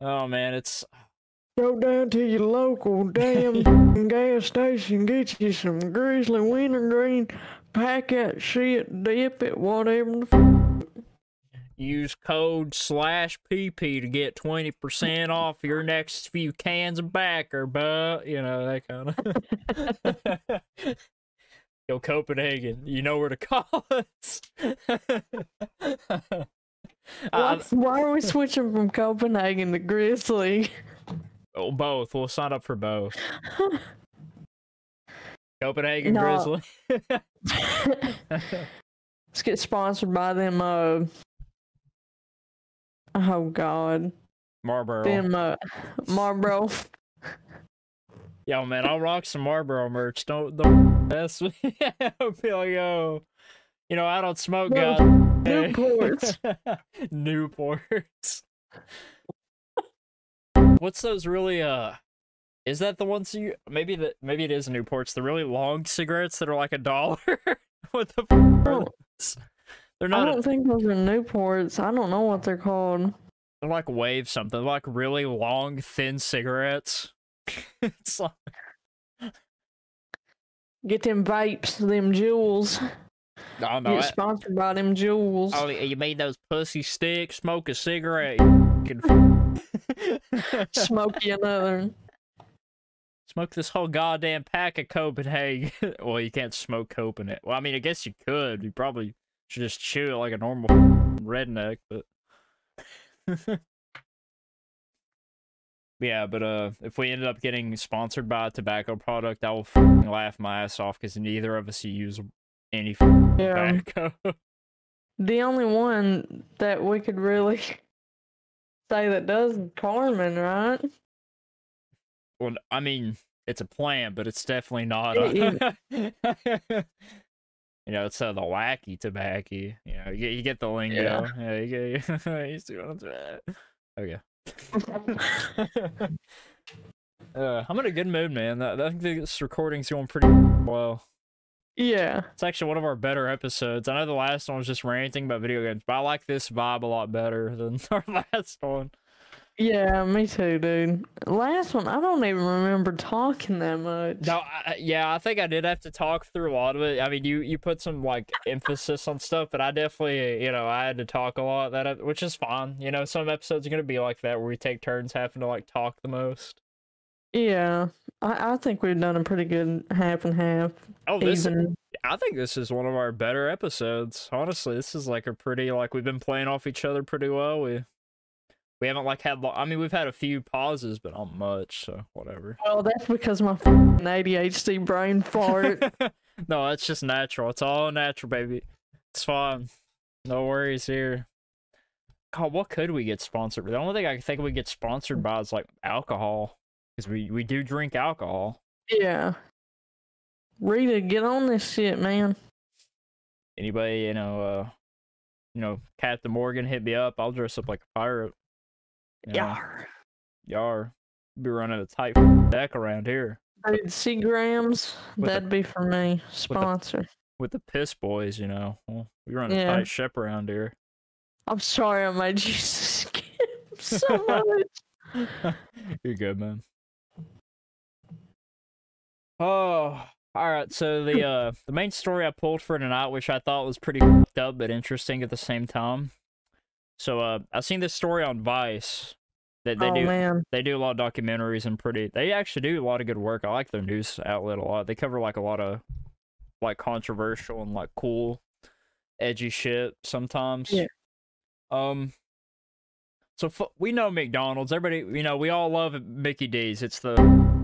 Speaker 2: Oh man, it's
Speaker 1: Go down to your local *laughs* damn gas station, get you some grizzly wintergreen, pack that shit, dip it, whatever the f-
Speaker 2: use code slash PP to get twenty percent off your next few cans of backer, but you know that kind of. *laughs* Yo, Copenhagen, you know where to call us. *laughs*
Speaker 1: What? Why are we switching from Copenhagen to Grizzly?
Speaker 2: oh, both. We'll sign up for both. *laughs* Copenhagen
Speaker 1: No.
Speaker 2: Grizzly.
Speaker 1: Let's get sponsored by them, uh. Oh, God.
Speaker 2: Marlboro.
Speaker 1: Them, uh. Marlboro. *laughs*
Speaker 2: Yo, man, I'll rock some Marlboro merch. Don't don't mess *laughs* with me. Yo, you know, I don't smoke,
Speaker 1: No. Newports. *laughs*
Speaker 2: Newports. What's those really? Uh, is that the ones you? Maybe that maybe it is Newports. The really long cigarettes that are like a dollar. what the? F- They're
Speaker 1: I don't think those are Newports. I don't know what they're called.
Speaker 2: They're like wave something. They're like really long, thin cigarettes. *laughs* it's like.
Speaker 1: Get them vapes, them Juuls.
Speaker 2: I don't know.
Speaker 1: Get
Speaker 2: I-
Speaker 1: sponsored by them Juuls.
Speaker 2: Oh, you made those pussy sticks? Smoke a cigarette. *laughs* *laughs*
Speaker 1: Smoke you another.
Speaker 2: Smoke this whole goddamn pack of Copenhagen. well, you can't smoke Copenhagen. Well, I mean, I guess you could. You probably should just chew it like a normal redneck, but. yeah, but uh, if we ended up getting sponsored by a tobacco product, I will f***ing laugh my ass off because neither of us use any
Speaker 1: Yeah.
Speaker 2: tobacco.
Speaker 1: The only one that we could really say that does Carmen, right?
Speaker 2: Well, I mean, it's a plant, but it's definitely not. A... *laughs* *laughs* you know, it's uh, the wacky tobacco. You know, you get, you get the lingo.
Speaker 1: Yeah.
Speaker 2: Yeah, you get. *laughs* see what I'm saying? Okay. *laughs* Uh, I'm in a good mood, man. I I think this recording's going pretty well.
Speaker 1: Yeah.
Speaker 2: It's actually one of our better episodes. I know the last one was just ranting about video games, but I like this vibe a lot better than *laughs* our last one.
Speaker 1: Yeah, me too, dude. Last one, I don't even remember talking that much.
Speaker 2: No, I, yeah, I think I did have to talk through a lot of it. I mean, you you put some like emphasis on stuff, but I definitely, you know, I had to talk a lot that, which is fine. You know, some episodes are gonna be like that where we take turns having to like talk the most.
Speaker 1: Yeah, I, I think we've done a pretty good half and half.
Speaker 2: Oh, this
Speaker 1: Even
Speaker 2: I think this is one of our better episodes. Honestly, this is like a pretty like we've been playing off each other pretty well. We we haven't like had I mean we've had a few pauses, but not much. So whatever. *laughs*
Speaker 1: well, that's because my ADHD brain fart. *laughs*
Speaker 2: no, it's just natural. It's all natural, baby. It's fine. No worries here. God, what could we get sponsored? The only thing I can think we get sponsored by is like alcohol, because we we do drink alcohol.
Speaker 1: yeah. Rita, get on this shit, man.
Speaker 2: Anybody, you know, uh, you know, Captain Morgan, hit me up. I'll dress up like a pirate.
Speaker 1: Yeah.
Speaker 2: Yar. Be running a tight *laughs* deck around here
Speaker 1: Seagrams,
Speaker 2: With the-
Speaker 1: that'd be for me. Sponsor.
Speaker 2: with the piss boys, you know. Well, we run a tight ship around here.
Speaker 1: I'm sorry I made you *laughs* skip so *laughs* much.
Speaker 2: You're good, man. Oh, all right. So the uh the main story I pulled for tonight, which I thought was pretty up but interesting at the same time. So uh, I seen this story on Vice that they
Speaker 1: oh
Speaker 2: do
Speaker 1: man.
Speaker 2: they do a lot of documentaries and pretty they actually do a lot of good work. I like their news outlet a lot. They cover like a lot of like controversial and like cool edgy shit sometimes.
Speaker 1: Yeah.
Speaker 2: Um so f- we know McDonald's. Everybody, you know, we all love Mickey D's. It's the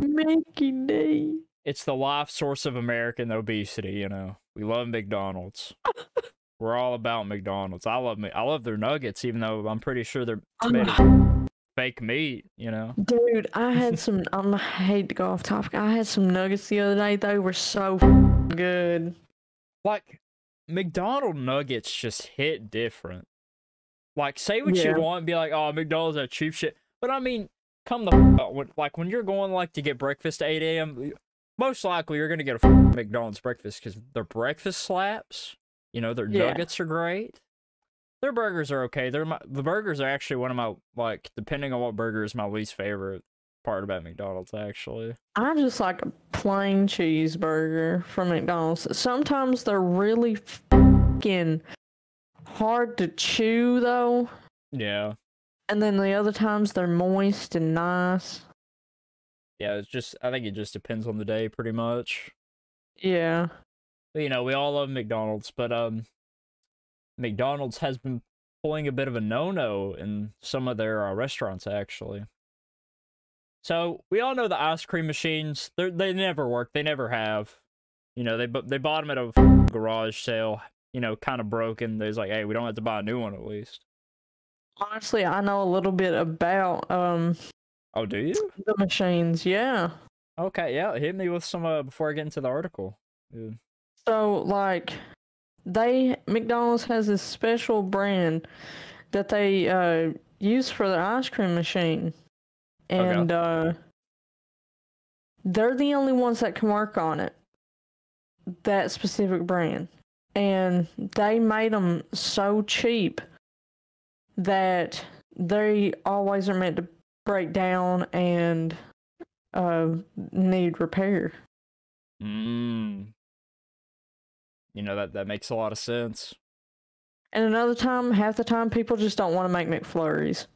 Speaker 1: Mickey D.
Speaker 2: it's the life source of American obesity, you know. We love McDonald's. *laughs* We're all about McDonald's. I love me. I love their nuggets even though I'm pretty sure they're oh made of fake meat, you know.
Speaker 1: Dude, I *laughs* had some. I'm, I hate to go off topic. I had some nuggets the other day. They were so good.
Speaker 2: like McDonald nuggets just hit different. Like say what
Speaker 1: Yeah.
Speaker 2: you want and be like, oh McDonald's that cheap shit. But I mean, come the out, uh, when, like when you're going like to get breakfast at eight AM, most likely you're gonna get a McDonald's breakfast because their breakfast slaps. You know, their
Speaker 1: Yeah.
Speaker 2: nuggets are great. Their burgers are okay. They're my the burgers are actually one of my like depending on what burger is my least favorite part about McDonald's actually.
Speaker 1: I just like a plain cheeseburger from McDonald's. Sometimes they're really fucking hard to chew though,
Speaker 2: Yeah.
Speaker 1: and then the other times they're moist and nice.
Speaker 2: Yeah, it's just I think it just depends on the day pretty much.
Speaker 1: Yeah.
Speaker 2: You know, we all love McDonald's, but um, McDonald's has been pulling a bit of a no-no in some of their uh, restaurants actually. So we all know the ice cream machines. They they never work. They never have. You know, they they bought them at a *laughs* garage sale. You know, kind of broken. They was like, hey, we don't have to buy a new one at least.
Speaker 1: Honestly, I know a little bit about um
Speaker 2: Oh, do you?
Speaker 1: the machines. Yeah.
Speaker 2: Okay, yeah. Hit me with some uh, before I get into the article. Dude.
Speaker 1: So like they McDonald's has this special brand that they uh use for their ice cream machine. And uh they're the only ones that can work on it. That specific brand. And they made them so cheap that they always are meant to break down and uh need repair.
Speaker 2: Mm. You know that that makes a lot of sense.
Speaker 1: And another time, half the time, people just don't want to make McFlurries.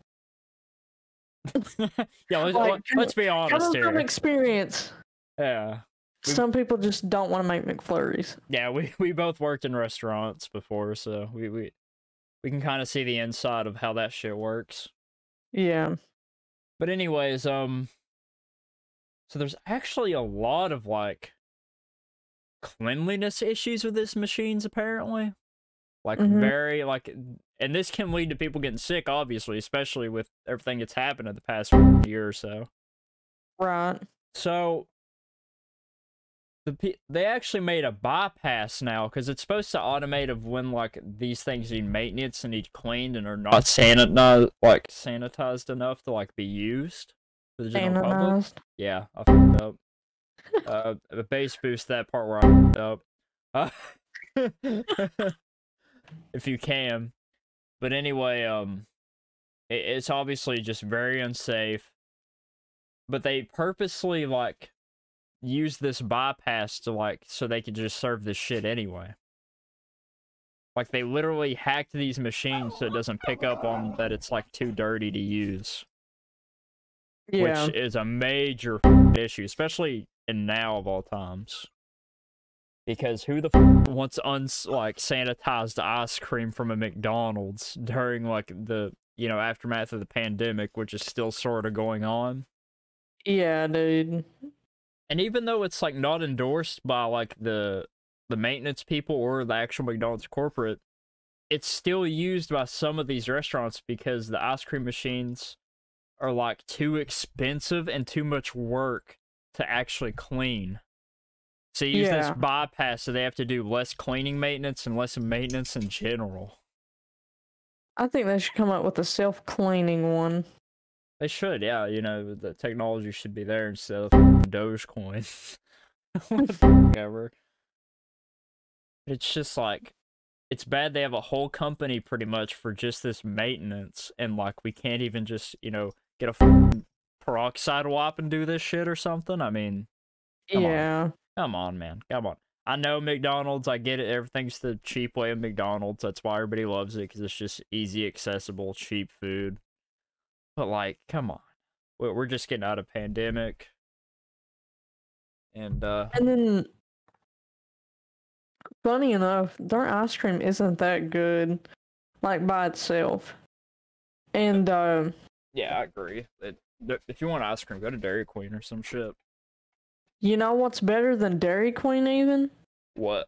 Speaker 1: *laughs*
Speaker 2: yeah, let's,
Speaker 1: Like,
Speaker 2: let's be honest
Speaker 1: from
Speaker 2: here.
Speaker 1: experience,
Speaker 2: Yeah, We-
Speaker 1: some people just don't want to make McFlurries.
Speaker 2: yeah, we *laughs* we both worked in restaurants before, so we we we can kind of see the inside of how that shit works.
Speaker 1: Yeah.
Speaker 2: But anyways, um, so there's actually a lot of like cleanliness issues with these machines apparently. Like
Speaker 1: Mhm.
Speaker 2: very like and this can lead to people getting sick obviously, especially with everything that's happened in the past year or so.
Speaker 1: Right.
Speaker 2: So the they actually made a bypass now because it's supposed to automate of when like these things need maintenance and need cleaned and are not sanitized like sanitized enough to like be used. for the general public. Yeah, I fucked up. Uh, a bass boost that part where I fucked up. Uh, *laughs* if you can. But anyway, um, it, it's obviously just very unsafe. But they purposely like use this bypass to like so they could just serve this shit anyway. Like they literally hacked these machines so it doesn't pick up on that it's like too dirty to use
Speaker 1: Yeah.
Speaker 2: which is a major issue, especially in now of all times. Because who the f- wants uns like sanitized ice cream from a McDonald's during like the you know aftermath of the pandemic, which is still sort of going on?
Speaker 1: yeah, dude.
Speaker 2: And even though it's like not endorsed by like the the maintenance people or the actual McDonald's corporate, it's still used by some of these restaurants because the ice cream machines are like too expensive and too much work to actually clean. So you use this bypass so they have to do less cleaning maintenance and less maintenance in general.
Speaker 1: I think they should come up with a self cleaning one.
Speaker 2: They should, yeah. You know, the technology should be there instead of Dogecoin. *laughs* Whatever. *laughs* It's just like, it's bad they have a whole company pretty much for just this maintenance, and like we can't even just, you know, get a peroxide wipe and do this shit or something. I mean, Come on.
Speaker 1: yeah.
Speaker 2: come on, man, come on. I know McDonald's. I get it. Everything's the cheap way of McDonald's. That's why everybody loves it because it's just easy, accessible, cheap food. But like, come on, we're we're just getting out of pandemic, and uh,
Speaker 1: And then, funny enough, their ice cream isn't that good, like by itself. And um,
Speaker 2: yeah, I agree. That if you want ice cream, go to Dairy Queen or some shit.
Speaker 1: you know what's better than Dairy Queen? Even
Speaker 2: What?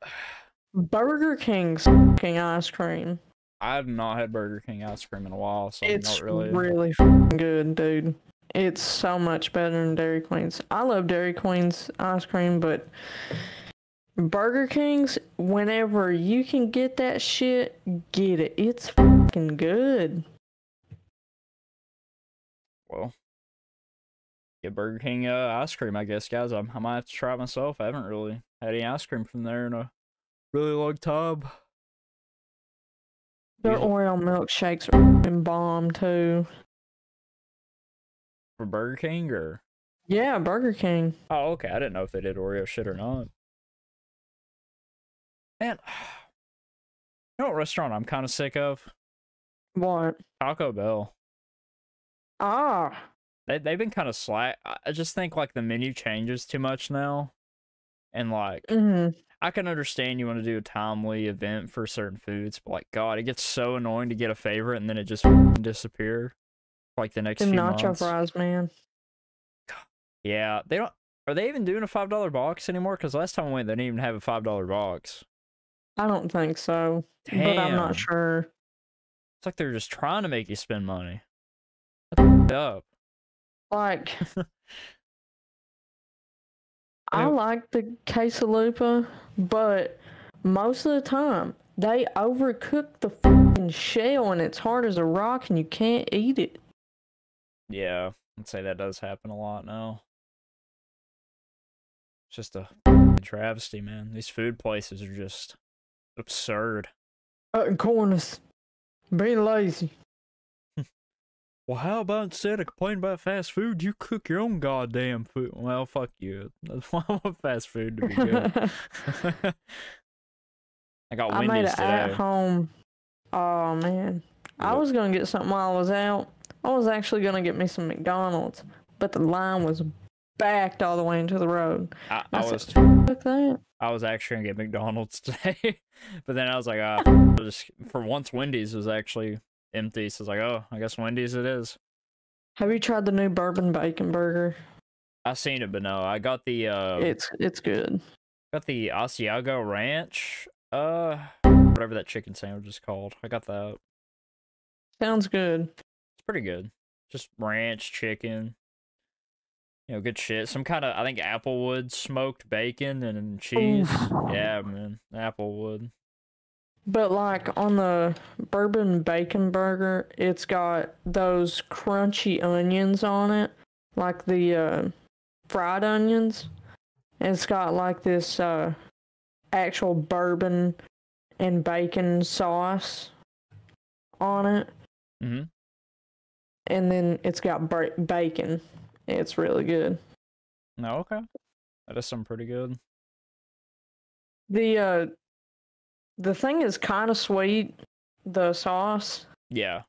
Speaker 1: Burger King's fucking ice cream.
Speaker 2: I've not had Burger King ice cream in a while, so I'm
Speaker 1: It's
Speaker 2: not really.
Speaker 1: really fucking good, dude. It's so much better than Dairy Queen's. I love Dairy Queen's ice cream, but Burger King's, whenever you can get that shit, get it. It's fucking good.
Speaker 2: Well, get Burger King uh, ice cream, I guess, guys. I'm, I might have to try it myself. I haven't really had any ice cream from there in a really long time.
Speaker 1: Their
Speaker 2: Usually-
Speaker 1: Oreo milkshakes are bomb too.
Speaker 2: For Burger King or
Speaker 1: Yeah, Burger King.
Speaker 2: oh, okay. I didn't know if they did Oreo shit or not. Man, *sighs* you know what restaurant I'm kind of sick of?
Speaker 1: What?
Speaker 2: Taco Bell.
Speaker 1: Ah,
Speaker 2: They they've been kind of slack. I just think like the menu changes too much now, and like
Speaker 1: mm-hmm.
Speaker 2: I can understand you want to do a timely event for certain foods, but like God, it gets so annoying to get a favorite and then it just disappear. Like the next
Speaker 1: Them
Speaker 2: few
Speaker 1: nacho
Speaker 2: months.
Speaker 1: fries, man.
Speaker 2: Yeah, they don't. Are they even doing a five dollar box anymore? Because last time I went, they didn't even have a five dollar box.
Speaker 1: I don't think so, but I'm not sure.
Speaker 2: It's like they're just trying to make you spend money. That's up.
Speaker 1: Like, *laughs* I like the quesalupa, but most of the time they overcook the fucking shell and it's hard as a rock and you can't eat it.
Speaker 2: Yeah, I'd say that does happen a lot now. It's just a travesty, man. These food places are just absurd.
Speaker 1: Cutting corners, being lazy.
Speaker 2: Well, how about instead of complaining about fast food, you cook your own goddamn food? Well, fuck you. That's *laughs* why I want fast food to be good. *laughs* *laughs* I got
Speaker 1: I made it
Speaker 2: today.
Speaker 1: at home. Oh man, I was gonna get something while I was out. I was actually gonna get me some McDonald's, but the line was backed all the way into the road.
Speaker 2: I,
Speaker 1: I
Speaker 2: I
Speaker 1: said,
Speaker 2: was
Speaker 1: Fuck that.
Speaker 2: I was actually gonna get McDonald's today, but then I was like, ah, just for once, Wendy's was actually empty. So it's like, oh, I guess Wendy's it is.
Speaker 1: Have you tried the new bourbon bacon burger?
Speaker 2: I seen it, but no, I got the uh,
Speaker 1: It's it's good.
Speaker 2: got the Asiago Ranch, uh, whatever that chicken sandwich is called. I got that.
Speaker 1: Sounds good.
Speaker 2: It's pretty good. Just ranch chicken. You know, good shit. Some kind of I think applewood smoked bacon and cheese.
Speaker 1: Oof.
Speaker 2: Yeah, man, applewood.
Speaker 1: But like on the bourbon bacon burger, it's got those crunchy onions on it. like the uh, fried onions. And it's got like this uh, actual bourbon and bacon sauce on it.
Speaker 2: Mm-hmm.
Speaker 1: And then it's got ba- bacon. It's really good.
Speaker 2: No, okay. That is some pretty good.
Speaker 1: The uh the thing is kind of sweet, the sauce,
Speaker 2: Yeah.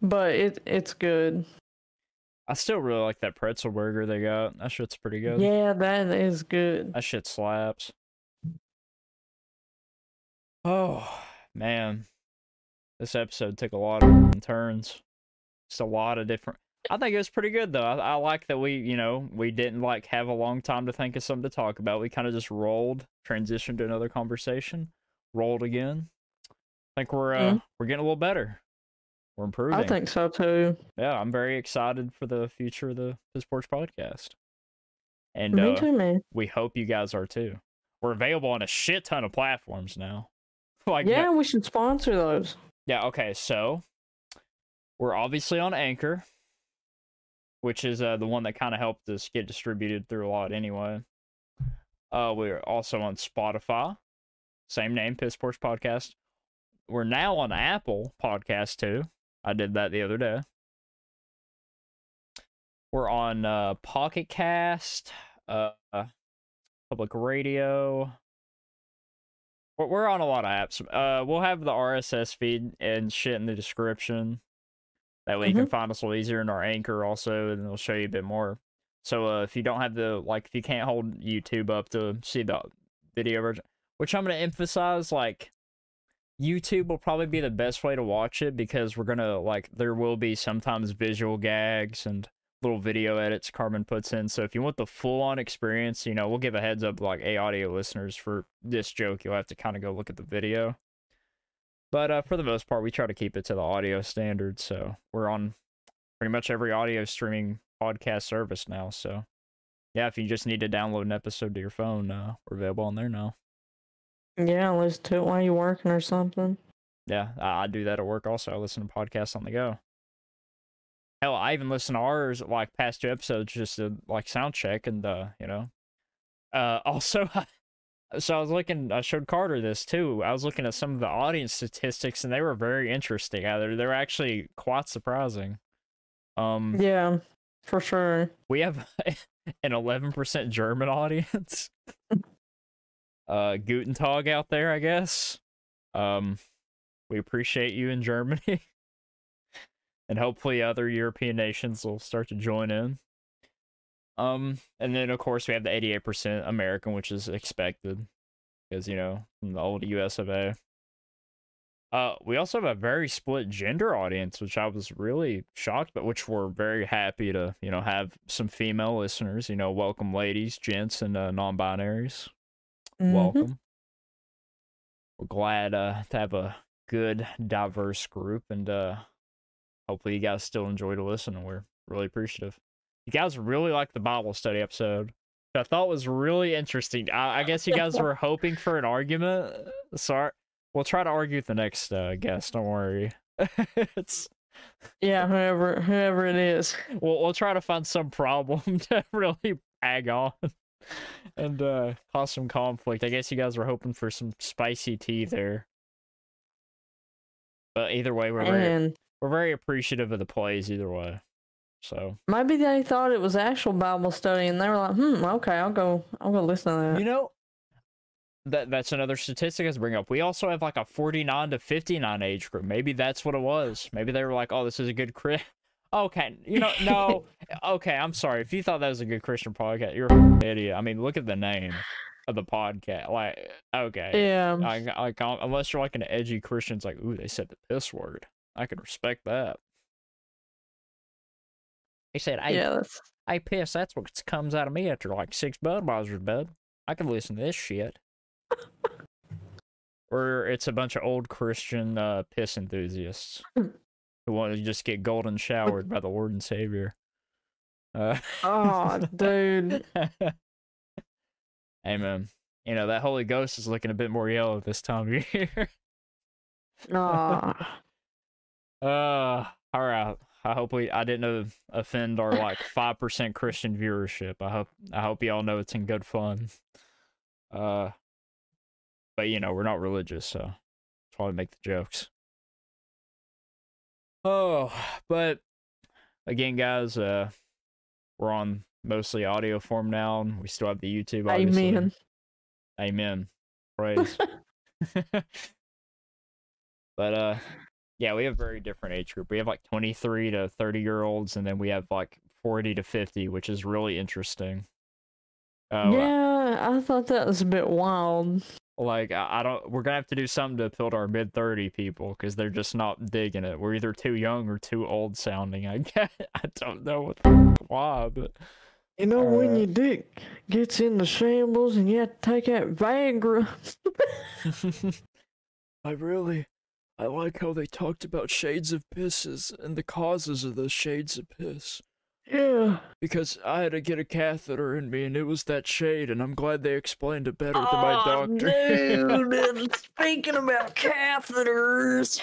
Speaker 1: but it it's good.
Speaker 2: I still really like that pretzel burger they got. That shit's pretty good.
Speaker 1: Yeah, that is good.
Speaker 2: That shit slaps. Oh, man. This episode took a lot of turns. Just a lot of different. I think it was pretty good though. I, I like that we, you know, we didn't like have a long time to think of something to talk about. We kind of just rolled, transitioned to another conversation, rolled again. I think we're uh,
Speaker 1: Mhm.
Speaker 2: we're getting a little better. We're improving.
Speaker 1: I think so too.
Speaker 2: yeah, I'm very excited for the future of the the sports podcast. And
Speaker 1: Me
Speaker 2: uh,
Speaker 1: too, man.
Speaker 2: we hope you guys are too. We're available on a shit ton of platforms now. *laughs* like
Speaker 1: Yeah,
Speaker 2: no-
Speaker 1: we should sponsor those.
Speaker 2: yeah, okay, so we're obviously on Anchor, which is uh, the one that kind of helped us get distributed through a lot anyway. Uh, we're also on Spotify, same name, Piss Porch Podcast. We're now on Apple Podcast too. I did that the other day. We're on uh, Pocket Cast, uh, Public Radio. We're, on a lot of apps. Uh, we'll have the RSS feed and shit in the description. That way you can find us a little easier in our anchor also, and it'll show you a bit more. So uh, if you don't have the like, if you can't hold YouTube up to see the video version, which I'm gonna emphasize, like YouTube will probably be the best way to watch it because we're gonna like there will be sometimes visual gags and little video edits Carmen puts in. So if you want the full on experience, you know, we'll give a heads up like a audio listeners for this joke, you'll have to kind of go look at the video. But uh, for the most part, we try to keep it to the audio standard. So we're on pretty much every audio streaming podcast service now. So yeah, if you just need to download an episode to your phone, uh, we're available on there now.
Speaker 1: Yeah, listen to it while you're working or something.
Speaker 2: Yeah, I, I do that at work also. I listen to podcasts on the go. Hell, I even listen to ours like past two episodes just to like sound check and uh, you know. Uh *laughs* also so I was looking I showed Carter this too. I was looking at some of the audience statistics and they were very interesting. Uh, They're, they're actually quite surprising. Um
Speaker 1: Yeah, for sure.
Speaker 2: we have *laughs* an 11% German audience. *laughs* uh Guten Tag out there, I guess. Um we appreciate you in Germany. *laughs* and hopefully other European nations will start to join in. Um and then of course we have the 88% American, which is expected because you know, from the old US of A. Uh, we also have a very split gender audience, which I was really shocked, but which we're very happy to, you know, have some female listeners. You know, welcome, ladies, gents, and uh, non-binaries.
Speaker 1: Mhm.
Speaker 2: Welcome. We're glad uh, to have a good, diverse group, and uh, hopefully you guys still enjoy to listen. And we're really appreciative. You guys really like the Bible study episode. which I thought was really interesting. I, I guess you guys *laughs* were hoping for an argument. Sorry, we'll try to argue with the next uh, guest. Don't worry. *laughs* it's
Speaker 1: Yeah, whoever whoever it is.
Speaker 2: we'll we'll try to find some problem *laughs* to really ag on and uh cause some conflict. I guess you guys were hoping for some spicy tea there. But either way, we're very we're very appreciative of the plays either way. So
Speaker 1: maybe they thought it was actual Bible study, and they were like, "Hmm, okay, I'll go, I'll go listen to that."
Speaker 2: you know that that's another statistic I was bring up. We also have like a 49 to 59 age group. Maybe that's what it was. Maybe they were like, "Oh, this is a good crit." *laughs* Okay, you know, no. *laughs* okay, I'm sorry. If you thought that was a good Christian podcast, you're an *laughs* idiot. I mean, look at the name of the podcast. Like, okay,
Speaker 1: yeah,
Speaker 2: I, I can't, unless you're like an edgy Christian, it's like, ooh, they said the piss word. I can respect that. He said, "I,
Speaker 1: yeah, that's
Speaker 2: I piss. That's what comes out of me after like six Budweisers, bud. I can listen to this shit." *laughs* or it's a bunch of old Christian uh, piss enthusiasts who want to just get golden showered by the Lord and Savior. Uh,
Speaker 1: oh, dude. *laughs*
Speaker 2: Amen. you know that Holy Ghost is looking a bit more yellow this time of *laughs* year.
Speaker 1: Ah, *laughs*
Speaker 2: Uh, all right. I hope we I didn't offend our like five percent Christian viewership. I hope I hope y'all know it's in good fun. Uh, but you know we're not religious, so probably make the jokes. Oh, but again, guys, uh, we're on mostly audio form now, and we still have the YouTube. Obviously.
Speaker 1: Amen.
Speaker 2: Amen. Praise. *laughs* *laughs* but uh, yeah, we have very different age group. We have like 23 to 30 year olds, and then we have like 40 to 50, which is really interesting.
Speaker 1: Uh, yeah, I thought that was a bit wild.
Speaker 2: Like, I, I don't. We're gonna have to do something to appeal to our mid 30 people because they're just not digging it. We're either too young or too old sounding. I *laughs* guess I don't know what why, but.
Speaker 1: You know, uh, when your dick gets in the shambles and you have to take out Viagra. *laughs*
Speaker 2: I really, I like how they talked about shades of pisses and the causes of those shades of piss.
Speaker 1: Yeah.
Speaker 2: Because I had to get a catheter in me and it was that shade, and I'm glad they explained it better oh, than my
Speaker 1: doctor. dude, *laughs* speaking about catheters.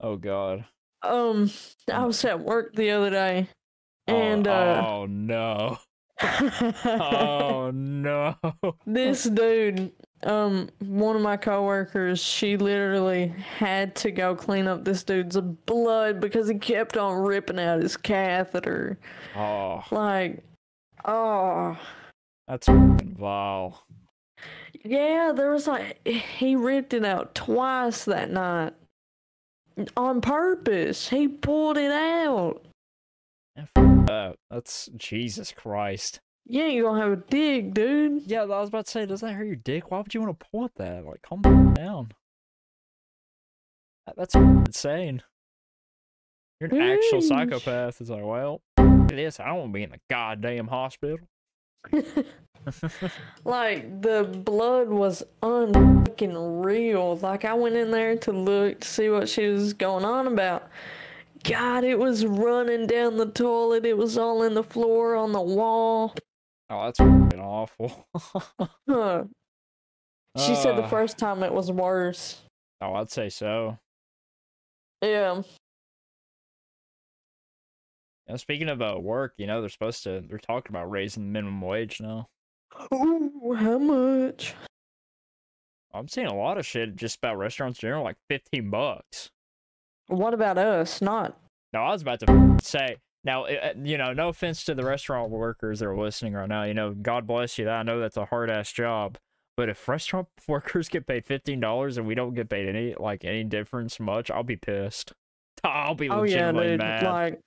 Speaker 2: Oh, God.
Speaker 1: Um, I was at work the other day, and,
Speaker 2: oh,
Speaker 1: uh.
Speaker 2: Oh, no. *laughs* oh, no.
Speaker 1: This dude um one of my coworkers she literally had to go clean up this dude's blood because he kept on ripping out his catheter.
Speaker 2: Oh
Speaker 1: like oh
Speaker 2: that's vile.
Speaker 1: Yeah there was like he ripped it out twice that night. On purpose. He pulled it out.
Speaker 2: That. that's jesus christ
Speaker 1: yeah, you gonna have a dick, dude.
Speaker 2: Yeah, I was about to say, does that hurt your dick? Why would you want to point that? Like, calm down. That's insane. You're an actual psychopath. It's like, well, this I don't want to be in the goddamn hospital. *laughs* *laughs*
Speaker 1: like the blood was unfucking real. Like I went in there to look to see what she was going on about. God, it was running down the toilet. It was all in the floor on the wall.
Speaker 2: Oh, that's awful. *laughs*
Speaker 1: huh. She uh, said the first time it was worse.
Speaker 2: Oh, I'd say so.
Speaker 1: Yeah.
Speaker 2: Now, speaking of uh, work, you know, they're supposed to, they're talking about raising the minimum wage now.
Speaker 1: Ooh, how much?
Speaker 2: I'm seeing a lot of shit just about restaurants in general, like 15 bucks.
Speaker 1: What about us? Not.
Speaker 2: No, I was about to say, now, eh, eh, you know, no offense to the restaurant workers that are listening right now. You know, God bless you. I know that's a hard ass job. But if restaurant *laughs* workers get paid fifteen dollars and we don't get paid any like any difference much, I'll be pissed. *laughs* I'll be legitimately oh, yeah, dude. mad. Like,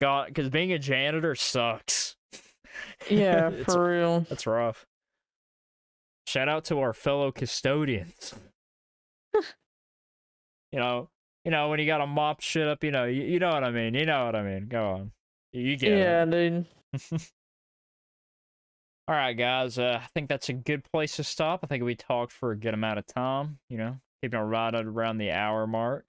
Speaker 2: God, because being a janitor sucks.
Speaker 1: Yeah, *laughs* for real.
Speaker 2: That's rough. Shout out to our fellow custodians. you know, you know, when you got to mop shit up, you know, you, you know what I mean. You know what I mean. Go on. You get
Speaker 1: yeah,
Speaker 2: it.
Speaker 1: dude. *laughs*
Speaker 2: All right, guys. Uh, I think that's a good place to stop. I think we talked for a good amount of time. You know, keeping it right around the hour mark.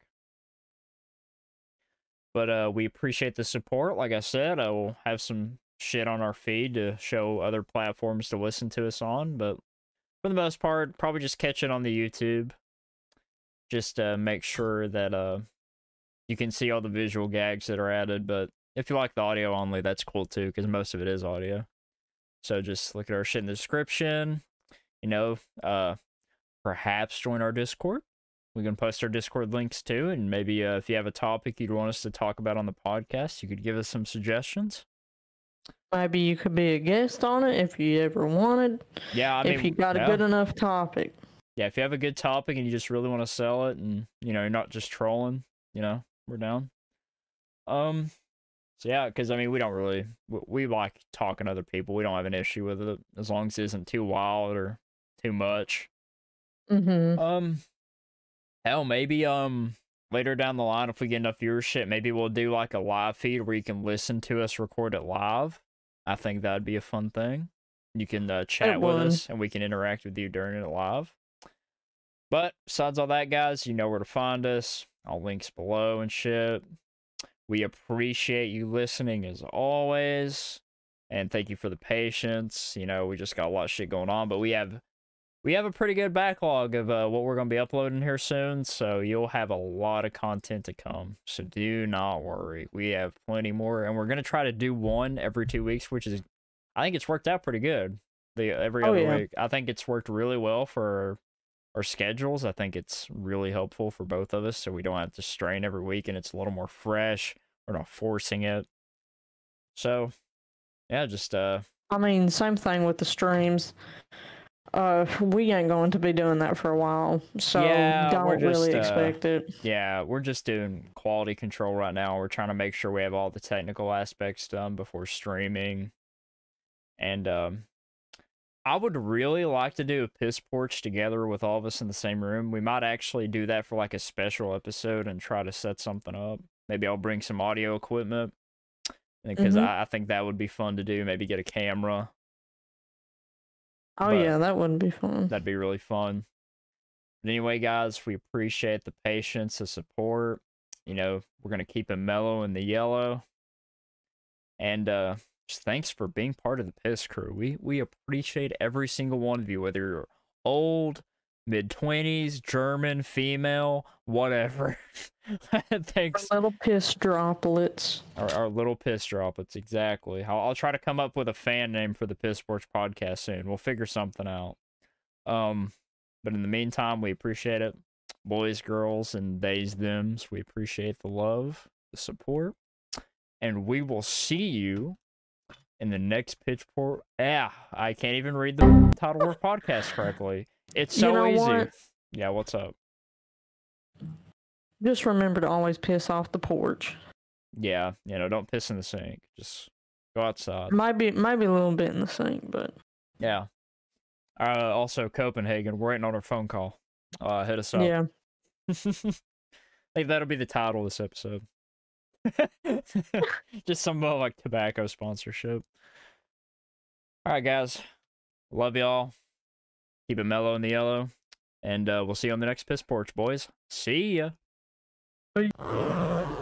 Speaker 2: But uh, we appreciate the support. Like I said, I will have some shit on our feed to show other platforms to listen to us on. But for the most part, probably just catch it on the YouTube just to make sure that uh you can see all the visual gags that are added. But if you like the audio only, that's cool too, because most of it is audio. So just look at our shit in the description. You know, uh, perhaps join our Discord. We can post our Discord links too, and maybe uh, if you have a topic you'd want us to talk about on the podcast, you could give us some suggestions.
Speaker 1: Maybe you could be a guest on it if you ever wanted.
Speaker 2: Yeah, I
Speaker 1: if
Speaker 2: mean,
Speaker 1: you got
Speaker 2: yeah.
Speaker 1: a good enough topic
Speaker 2: yeah, if you have a good topic and you just really want to sell it and, you know, you're not just trolling, you know, we're down. Um, so yeah, because I mean, we don't really, we, we like talking to other people. We don't have an issue with it as long as it isn't too wild or too much.
Speaker 1: Mm-hmm.
Speaker 2: Um, hell, maybe, um, later down the line, if we get enough viewership, maybe we'll do like a live feed where you can listen to us record it live. I think that'd be a fun thing. You can uh, chat with us and we can interact with you during it live. But besides all that, guys, you know where to find us. All links below and shit. We appreciate you listening as always. And thank you for the patience. You know, we just got a lot of shit going on, but we have we have a pretty good backlog of uh, what we're going to be uploading here soon, so you'll have a lot of content to come. So do not worry. We have plenty more, and we're going to try to do one every two weeks, which is, I think it's worked out pretty good. The every
Speaker 1: Oh,
Speaker 2: other
Speaker 1: yeah.
Speaker 2: week, I think it's worked really well for our schedules. I think it's really helpful for both of us, so we don't have to strain every week, and it's a little more fresh. We're not forcing it. So, yeah, just uh,
Speaker 1: I mean, same thing with the streams. Uh, we ain't going to be doing that for a while, so
Speaker 2: Yeah, we're
Speaker 1: don't really
Speaker 2: just, uh,
Speaker 1: expect it.
Speaker 2: Yeah, we're just doing quality control right now. We're trying to make sure we have all the technical aspects done before streaming. And um I would really like to do a piss porch together with all of us in the same room. We might actually do that for like a special episode and try to set something up. Maybe I'll bring some audio equipment because
Speaker 1: Mhm.
Speaker 2: I, I think that would be fun to do. Maybe get a camera.
Speaker 1: Oh
Speaker 2: but-
Speaker 1: yeah, that wouldn't be fun.
Speaker 2: That'd be really fun. But anyway, guys, we appreciate the patience, the support. You know, we're gonna keep it mellow in the yellow. And uh just thanks for being part of the piss crew. We we appreciate every single one of you, whether you're old, mid twenties, German, female, whatever. *laughs* thanks.
Speaker 1: Little piss droplets.
Speaker 2: Our, our little piss droplets, exactly. I'll, I'll try to come up with a fan name for the Piss Porch podcast soon. We'll figure something out. Um, but in the meantime, we appreciate it, boys, girls, and theys, them's. We appreciate the love, the support, and we will see you in the next pitch port. Yeah, I can't even read the title of our podcast correctly. It's
Speaker 1: You
Speaker 2: so
Speaker 1: know
Speaker 2: easy.
Speaker 1: what?
Speaker 2: Yeah, what's up?
Speaker 1: Just remember to always piss off the porch.
Speaker 2: Yeah, you know, don't piss in the sink. Just go outside.
Speaker 1: Maybe maybe a little bit in the sink, but
Speaker 2: Yeah. Uh, also, Copenhagen. We're waiting on our phone call. Uh, hit us up.
Speaker 1: yeah. *laughs*
Speaker 2: I think that'll be the title of this episode. *laughs* Just some uh, like tobacco sponsorship. All right, guys. Love y'all. Keep it mellow in the yellow. And uh, we'll see you on the next piss porch, boys. See ya.
Speaker 1: Bye.